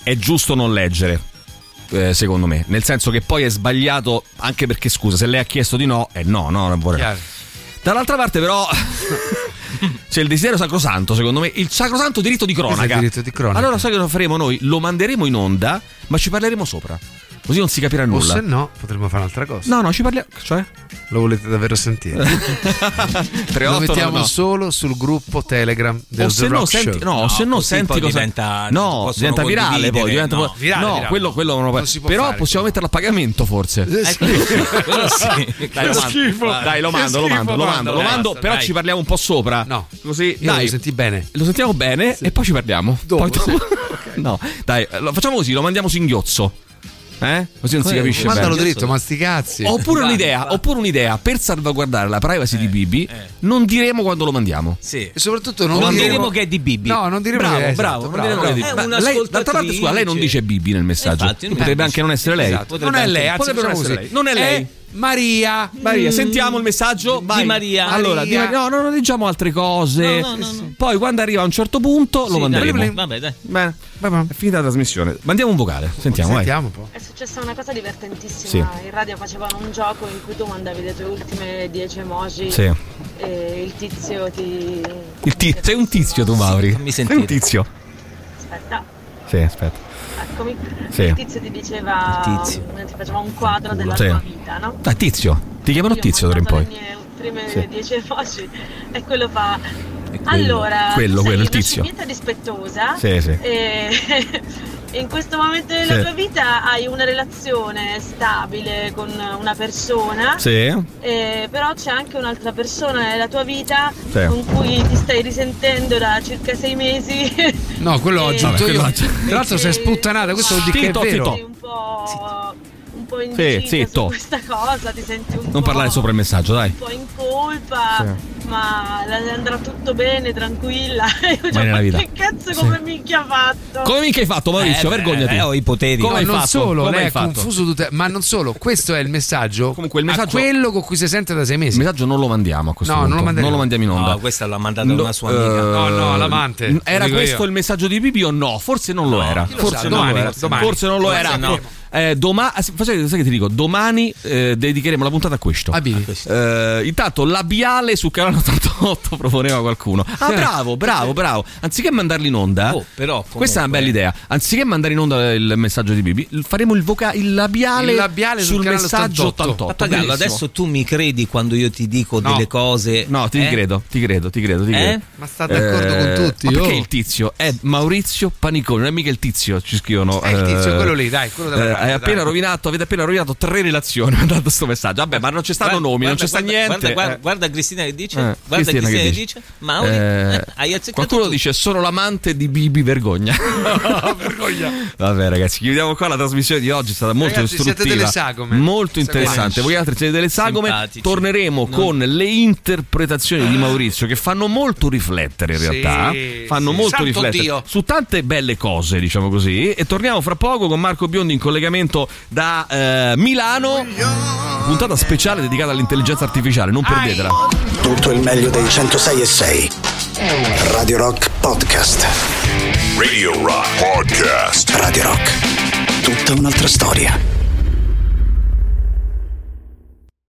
S3: È giusto non leggere. eh, secondo me, nel senso che poi è sbagliato anche perché scusa, se lei ha chiesto di no, è no, no, non vorrei.
S4: Chiaro.
S3: Dall'altra parte, però, c'è il desiderio sacrosanto, secondo me, il sacrosanto diritto di cronaca.
S4: Il diritto di cronaca?
S3: Allora, sai cosa faremo noi? Lo manderemo in onda, ma ci parleremo sopra. Così non si capirà
S4: O
S3: nulla.
S4: se no, potremmo fare un'altra cosa.
S3: No, no, ci parliamo. Cioè?
S4: Lo volete davvero sentire?
S3: 3
S4: Lo mettiamo
S3: no.
S4: solo sul gruppo Telegram del
S3: o
S4: The
S3: se no, senti,
S4: Show.
S3: no, o se no, senti cosa.
S5: diventa-
S3: no, diventa virale poi. Diventa
S5: no.
S4: Virale,
S3: no,
S4: virale.
S3: quello, quello non lo
S4: Non può
S3: Però
S4: fare.
S3: possiamo metterlo a pagamento, forse.
S4: Eh,
S5: sì.
S3: Dai, lo mando.
S4: schifo.
S3: Dai, lo mando, lo mando, lo mando, lo Però
S5: dai.
S3: ci parliamo un po' sopra.
S4: No.
S3: Così,
S4: Io
S3: dai.
S4: lo senti bene.
S3: Lo sentiamo bene e poi ci parliamo.
S4: Dopo,
S3: Poi
S4: sì.
S3: no, dai, lo facciamo così, lo mandiamo singhiozzo. Eh? Così non si
S5: Come-
S3: capisce
S4: Mandalo
S3: bene.
S4: dritto, ma sti cazzi.
S3: Oppure un'idea, oppure un'idea, per salvaguardare la privacy di Bibi, non diremo quando lo mandiamo.
S5: Sì.
S4: E soprattutto non,
S5: Non
S4: diremo-
S5: diremo che è di Bibi.
S4: No, non diremo
S3: Bravo,
S4: che è
S3: bravo,
S4: esatto,
S3: non diremo che è di
S5: È
S3: Bibi.
S5: una
S3: Ma lei, d'altra parte,
S4: Maria.
S3: Maria, sentiamo il messaggio. Vai.
S5: Maria.
S3: Allora, di
S4: Maria.
S3: Maria- no, no, non diciamo altre cose.
S5: No, no, no, no.
S3: Poi quando arriva a un certo punto lo
S5: Sì,
S3: manderemo.
S5: dai, Vabbè, dai.
S3: Bene, è finita la trasmissione. Mandiamo un vocale. Sentiamo.
S4: Sentiamo un po'.
S8: È successa una cosa divertentissima.
S3: Sì.
S8: In radio facevano un gioco in cui tu mandavi le tue ultime 10 emoji
S3: Sì.
S8: e il tizio ti.
S3: Il ti- sei un tizio tu, Mauri.
S5: fammi
S3: Sei
S5: sentire.
S3: un tizio.
S8: Aspetta,
S3: Sì, aspetta.
S8: Eccomi.
S3: Sì.
S8: Il tizio ti diceva.
S5: Tizio.
S8: Ti faceva un quadro della
S3: Sì.
S8: tua vita, no?
S3: Dai, tizio. Ti chiamano
S8: Io
S3: tizio d'ora in poi.
S8: Le mie prime
S3: Sì.
S8: 10 emoji e quello fa.
S5: quello.
S8: Allora,
S3: Quello, quello, il
S8: una
S3: tizio.
S8: scimmietta rispettosa.
S3: Sì, sì.
S8: E in questo momento della
S3: Sì.
S8: tua vita hai una relazione stabile con una persona.
S3: Sì.
S8: Eh, però c'è anche un'altra persona nella tua vita
S3: Sì.
S8: con cui ti stai risentendo da circa sei mesi.
S4: No, quello ho aggiunto
S3: Vabbè,
S4: io.
S3: quello-
S4: Tra l'altro sei sputtanata, questo vuol dire che è vero.
S8: Un po', po'
S3: Sì,
S8: indecisa
S3: zitto.
S8: su questa cosa, ti senti un
S3: Non
S8: po',
S3: parlare sopra il messaggio, dai.
S8: un po' in colpa, ma la- andrà tutto bene, tranquilla. Io cioè,
S3: nella
S8: ma che cazzo come minchia ha fatto?
S3: Come minchia hai fatto, Maurizio?
S5: Eh,
S3: Vergognati.
S5: eh, ho i poteri.
S3: Come
S4: Ma
S3: hai
S4: non
S3: fatto?
S4: solo,
S3: Come
S4: lei
S3: hai
S4: è
S3: fatto?
S4: confuso tutte- ma non solo, questo è il messaggio.
S3: Comunque il messaggio-
S4: quello con cui si sente da sei mesi.
S3: Il messaggio non lo mandiamo a questo
S4: No,
S3: punto.
S4: non lo manderemo.
S3: mandiamo in onda.
S5: No, questa l'ha mandata
S3: No,
S5: una sua amica.
S3: eh,
S4: No, no, l'amante, lo
S3: Era questo
S4: io.
S3: il messaggio di Bibi o no? Forse non lo era.
S4: lo
S3: Forse
S4: sa,
S3: non
S4: domani,
S3: lo era.
S4: domani.
S3: Forse non lo era. Eh, doma- ah, sai, sai che ti dico? Domani eh, dedicheremo la puntata a questo.
S4: Ah, Bibi.
S3: Eh, intanto labiale su canale 88 proponeva qualcuno. Ah, bravo, bravo, bravo. Anziché mandarli in onda,
S5: Oh, però, comunque-
S3: questa è una bella idea. Anziché mandare in onda il messaggio di Bibi, faremo il, voca- il labiale,
S4: Il labiale sul
S3: sul
S4: canale
S3: messaggio
S4: 88.
S3: 88.
S5: Pappagallo,
S3: Bellissimo.
S5: adesso tu mi credi quando io ti dico
S4: No.
S5: delle cose.
S3: No, ti
S5: eh?
S3: credo, ti credo, ti credo, ti
S5: Eh?
S3: credo.
S4: Ma sta d'accordo con tutti,
S3: Ma perché
S4: oh.
S3: il tizio è Maurizio Panicone, non è mica il tizio, ci scrivono.
S4: È il tizio,
S3: eh,
S4: quello lì, dai, quello della
S3: eh, hai appena rovinato, avete appena rovinato tre relazioni mandando sto messaggio. Vabbè, ma non ci stanno
S5: Guarda-
S3: nomi, non
S5: guarda-
S3: ci sta
S5: guarda-
S3: niente.
S5: Guarda, guarda,
S3: Eh.
S5: guarda Cristina che dice.
S3: Eh,
S5: guarda
S3: Cristina
S5: Cristina,
S3: che dice?
S5: Mauri,
S3: Eh,
S5: eh, hai azzeccato
S3: qualcuno
S5: tu.
S3: dice sono l'amante di Bibi Vergogna. Vabbè, ragazzi, chiudiamo qua la trasmissione di oggi. È stata molto
S4: Ragazzi, siete
S3: istruttiva,
S4: delle sagome.
S3: molto interessante. Voi altri siete delle sagome.
S5: Simpatici.
S3: Torneremo
S5: Non-
S3: con le interpretazioni di Maurizio che fanno molto riflettere in
S4: Sì,
S3: realtà. Fanno
S4: sì.
S3: molto
S4: Santo
S3: riflettere
S4: Dio.
S3: su tante belle cose, diciamo così. E torniamo fra poco con Marco Biondi in collegamento da eh, Milano. Puntata speciale dedicata all'intelligenza artificiale, non perdetela.
S1: Tutto il meglio dei 106 e 6. Radio Rock Podcast.
S2: Radio Rock Podcast.
S1: Radio Rock. Tutta un'altra storia.